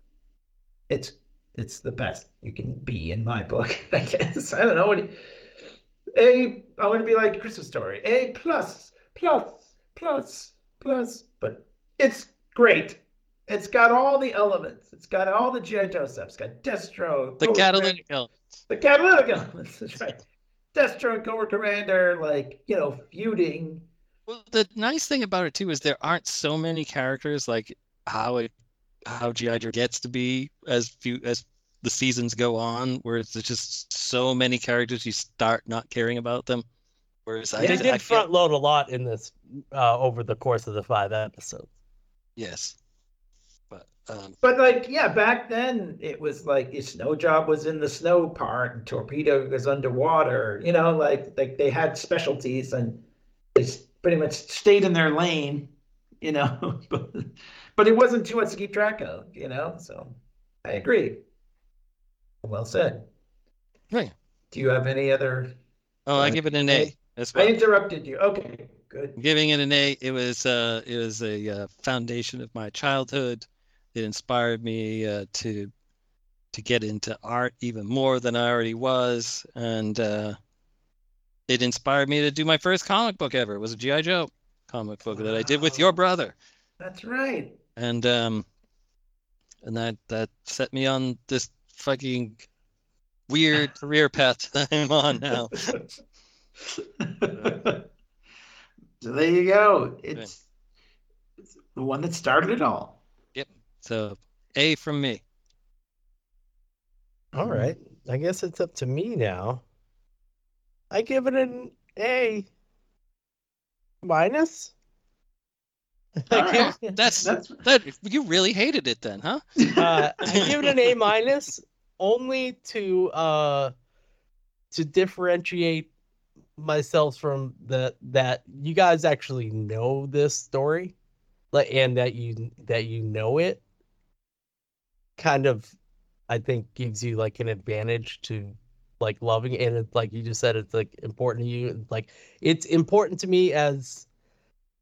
it's it's the best you can be in my book. <laughs> I guess I don't know what. A I want to be like Christmas Story. A plus plus plus plus, but it's great. It's got all the elements. It's got all the GI Joe stuff. It's got Destro, The catalytic elements. the catalytic elements. That's right. Destro and Cobra Commander, like, you know, feuding. Well, the nice thing about it too is there aren't so many characters like how it how GI Joe gets to be as few as the seasons go on, where it's just so many characters you start not caring about them. Whereas I They did, did I feel, front load a lot in this uh, over the course of the five episodes. yes, but um, But like, yeah, back then it was like the snow job was in the snow part and torpedo was underwater. You know, like like they had specialties and they s- pretty much stayed in their lane. You know, <laughs> but, but it wasn't too much to keep track of. You know, so I agree. Well said. Yeah. Do you have any other? oh, I give it an A. A as I interrupted you. Okay, good. Giving it an A. It was uh, it was a uh, foundation of my childhood. It inspired me uh, to to get into art even more than I already was, and uh, it inspired me to do my first comic book ever. It was a GI Joe comic book that I did with your brother, That's right. and um, and that that set me on this fucking weird <laughs> career path <laughs> that I'm on now. <laughs> so there you go. It's, it's the one that started it all. Yep. So A from me. All right. I guess it's up to me now. I give it an A minus. <laughs> I All right. That's That's that. You really hated it then, huh? uh, I give it an A minus only to uh to differentiate myself from the that you guys actually know this story, like and that you that you know it. Kind of, I think gives you like an advantage to like loving and it's like you just said it's like important to you. Like it's important to me as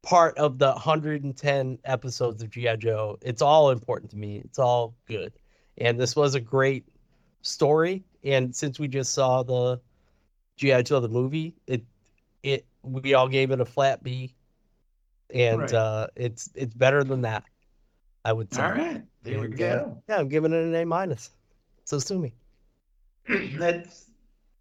part of the 110 episodes of GI Joe. It's all important to me. It's all good. And this was a great story. And since we just saw the GI Joe the movie, it it we all gave it a flat B. And Right. uh it's it's better than that. I would say. all right. There we uh, go. yeah, I'm giving it an A minus. So sue me. <clears throat> That's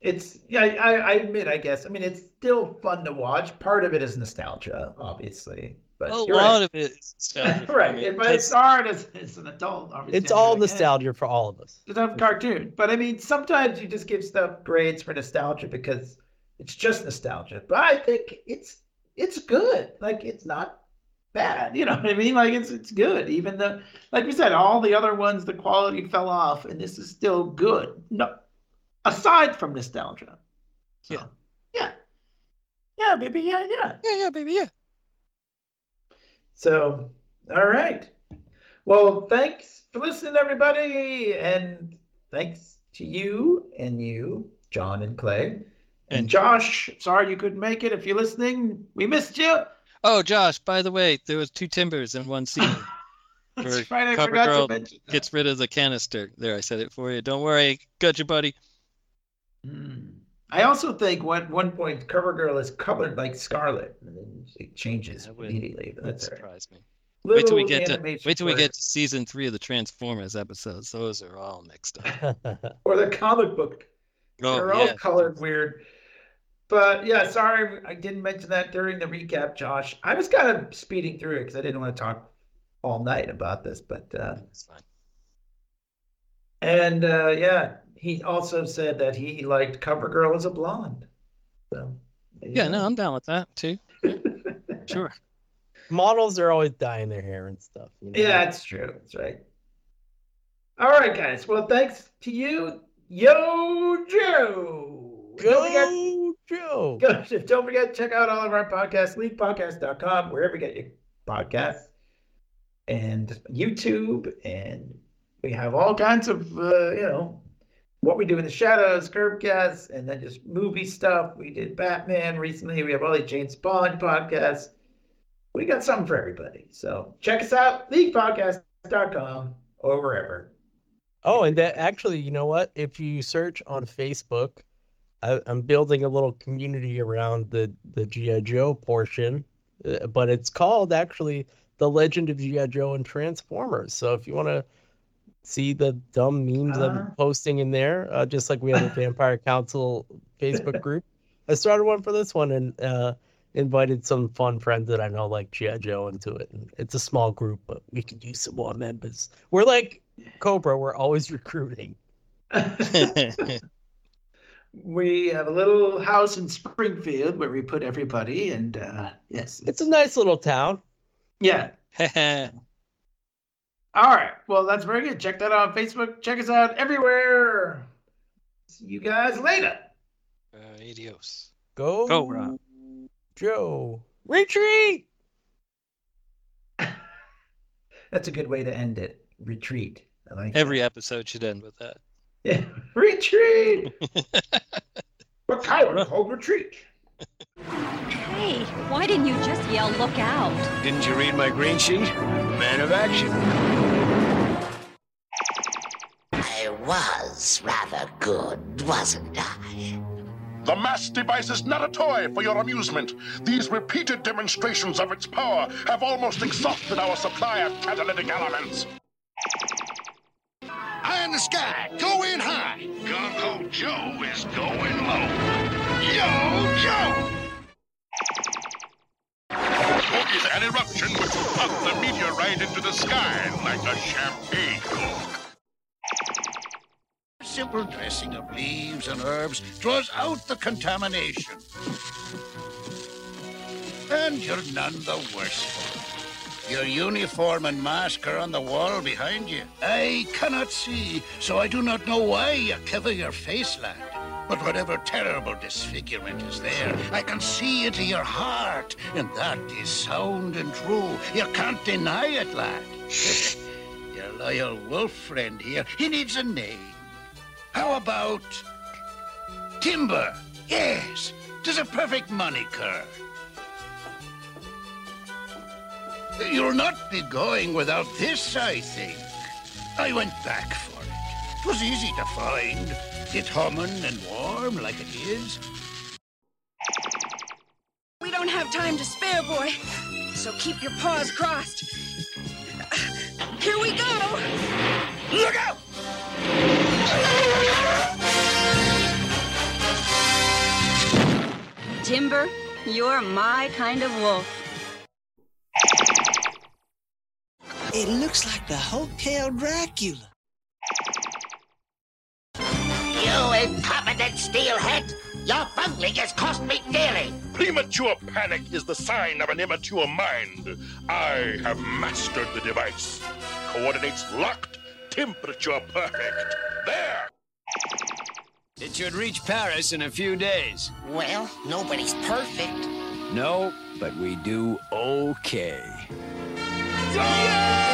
it's yeah. I, I admit. I guess. I mean, it's still fun to watch. Part of it is nostalgia, obviously. But a lot right. of it is nostalgia <laughs> right. me, But it's hard as, as an adult. Obviously, It's all nostalgia for all of us. It's a cartoon. But I mean, sometimes you just give stuff grades for nostalgia because it's just nostalgia. But I think it's it's good. Like it's not bad. You know <laughs> what I mean? Like it's it's good. Even the like we said, all the other ones, the quality fell off, and this is still good. No, aside from nostalgia. So, Yeah. yeah, yeah, baby, yeah, yeah. yeah, yeah, baby, yeah. So, all right. Well, thanks for listening, everybody, and thanks to you and you, John and Clay. And, And- Josh, sorry you couldn't make it. If you're listening, we missed you. Oh, Josh, by the way, there was two timbers in one scene. <laughs> That's right, I forgot Girl to mention that. Gets rid of the canister. There, I said it for you. Don't worry. Got you, buddy. Hmm. I also think at one point CoverGirl is colored like Scarlett, and then it changes That would- immediately. That that's all right. surprised me. Wait till we get to wait till we get to season three of the Transformers episodes. Those are all mixed up. <laughs> or the comic book Oh, They're all yeah. colored weird. But yeah, sorry I didn't mention that during the recap, Josh. I was kind of speeding through it because I didn't want to talk all night about this. But uh, It's fine. and uh, yeah, he also said that he liked CoverGirl as a blonde. So Yeah, go. no, I'm down with that too. <laughs> Sure. Models are always dyeing their hair and stuff. You know? Yeah, that's true. That's right. All right, guys. Well, thanks to you, Yo Joe. Don't forget- Go Joe. Go, <laughs> don't forget to check out all of our podcasts, leaguepodcast.com, wherever you get your podcasts, and YouTube. And we have all kinds of, uh, you know, what we do in the shadows, Curbcast, and then just movie stuff. We did Batman recently. We have all these James Bond podcasts. We got something for everybody. So check us out, leaguepodcast.com or wherever. Oh, and that actually, you know what? If you search on Facebook, I, I'm building a little community around the the GI Joe portion, uh, but it's called actually the Legend of GI Joe and Transformers. So if you want to see the dumb memes Ah. I'm posting in there, uh, just like we have a <laughs> Vampire Council Facebook group, I started one for this one and uh, invited some fun friends that I know like GI Joe into it. And it's a small group, but we could use some more members. We're like Cobra, we're always recruiting. <laughs> we have a little house in Springfield where we put everybody, and uh, yes, It's a nice little town. yeah. <laughs> All right, well that's very good. Check that out on Facebook. Check us out everywhere. See you guys later. Uh, adios. Go, Cobra. Joe. Retreat. <laughs> That's a good way to end it. Retreat. I like Every episode should end with that. that. Yeah. <laughs> retreat. <laughs> what kind of called retreat? Hey, why didn't you just yell, look out? Didn't you read my green sheet? Man of action. Was rather good, wasn't I? The mass device is not a toy for your amusement. These repeated demonstrations of its power have almost exhausted our supply of catalytic elements. And the sky, going high. Gung Joe is going low. Yo, Joe! Smoke an eruption which will pop the meteorite into the sky like a champagne cork. Simple dressing of leaves and herbs draws out the contamination. And you're none the worse for it. Your uniform and mask are on the wall behind you. I cannot see, so I do not know why you cover your face, lad. But whatever terrible disfigurement is there, I can see into your heart, and that is sound and true. You can't deny it, lad. <laughs> your loyal wolf friend here, he needs a name. How about Timber? Yes, tis a perfect moniker. You'll not be going without this, I think. I went back for it. It was easy to find. It humming and warm like it is. We don't have time to spare, boy. So keep your paws crossed. Here we go! Look out! Timber, you're my kind of wolf. It looks like the Hotel Dracula. You incompetent steelhead! Your bungling has cost me dearly! Premature panic is the sign of an immature mind. I have mastered the device. Coordinates locked, temperature perfect. There! It should reach Paris in a few days. Well, nobody's perfect. No, but we do okay. Joe!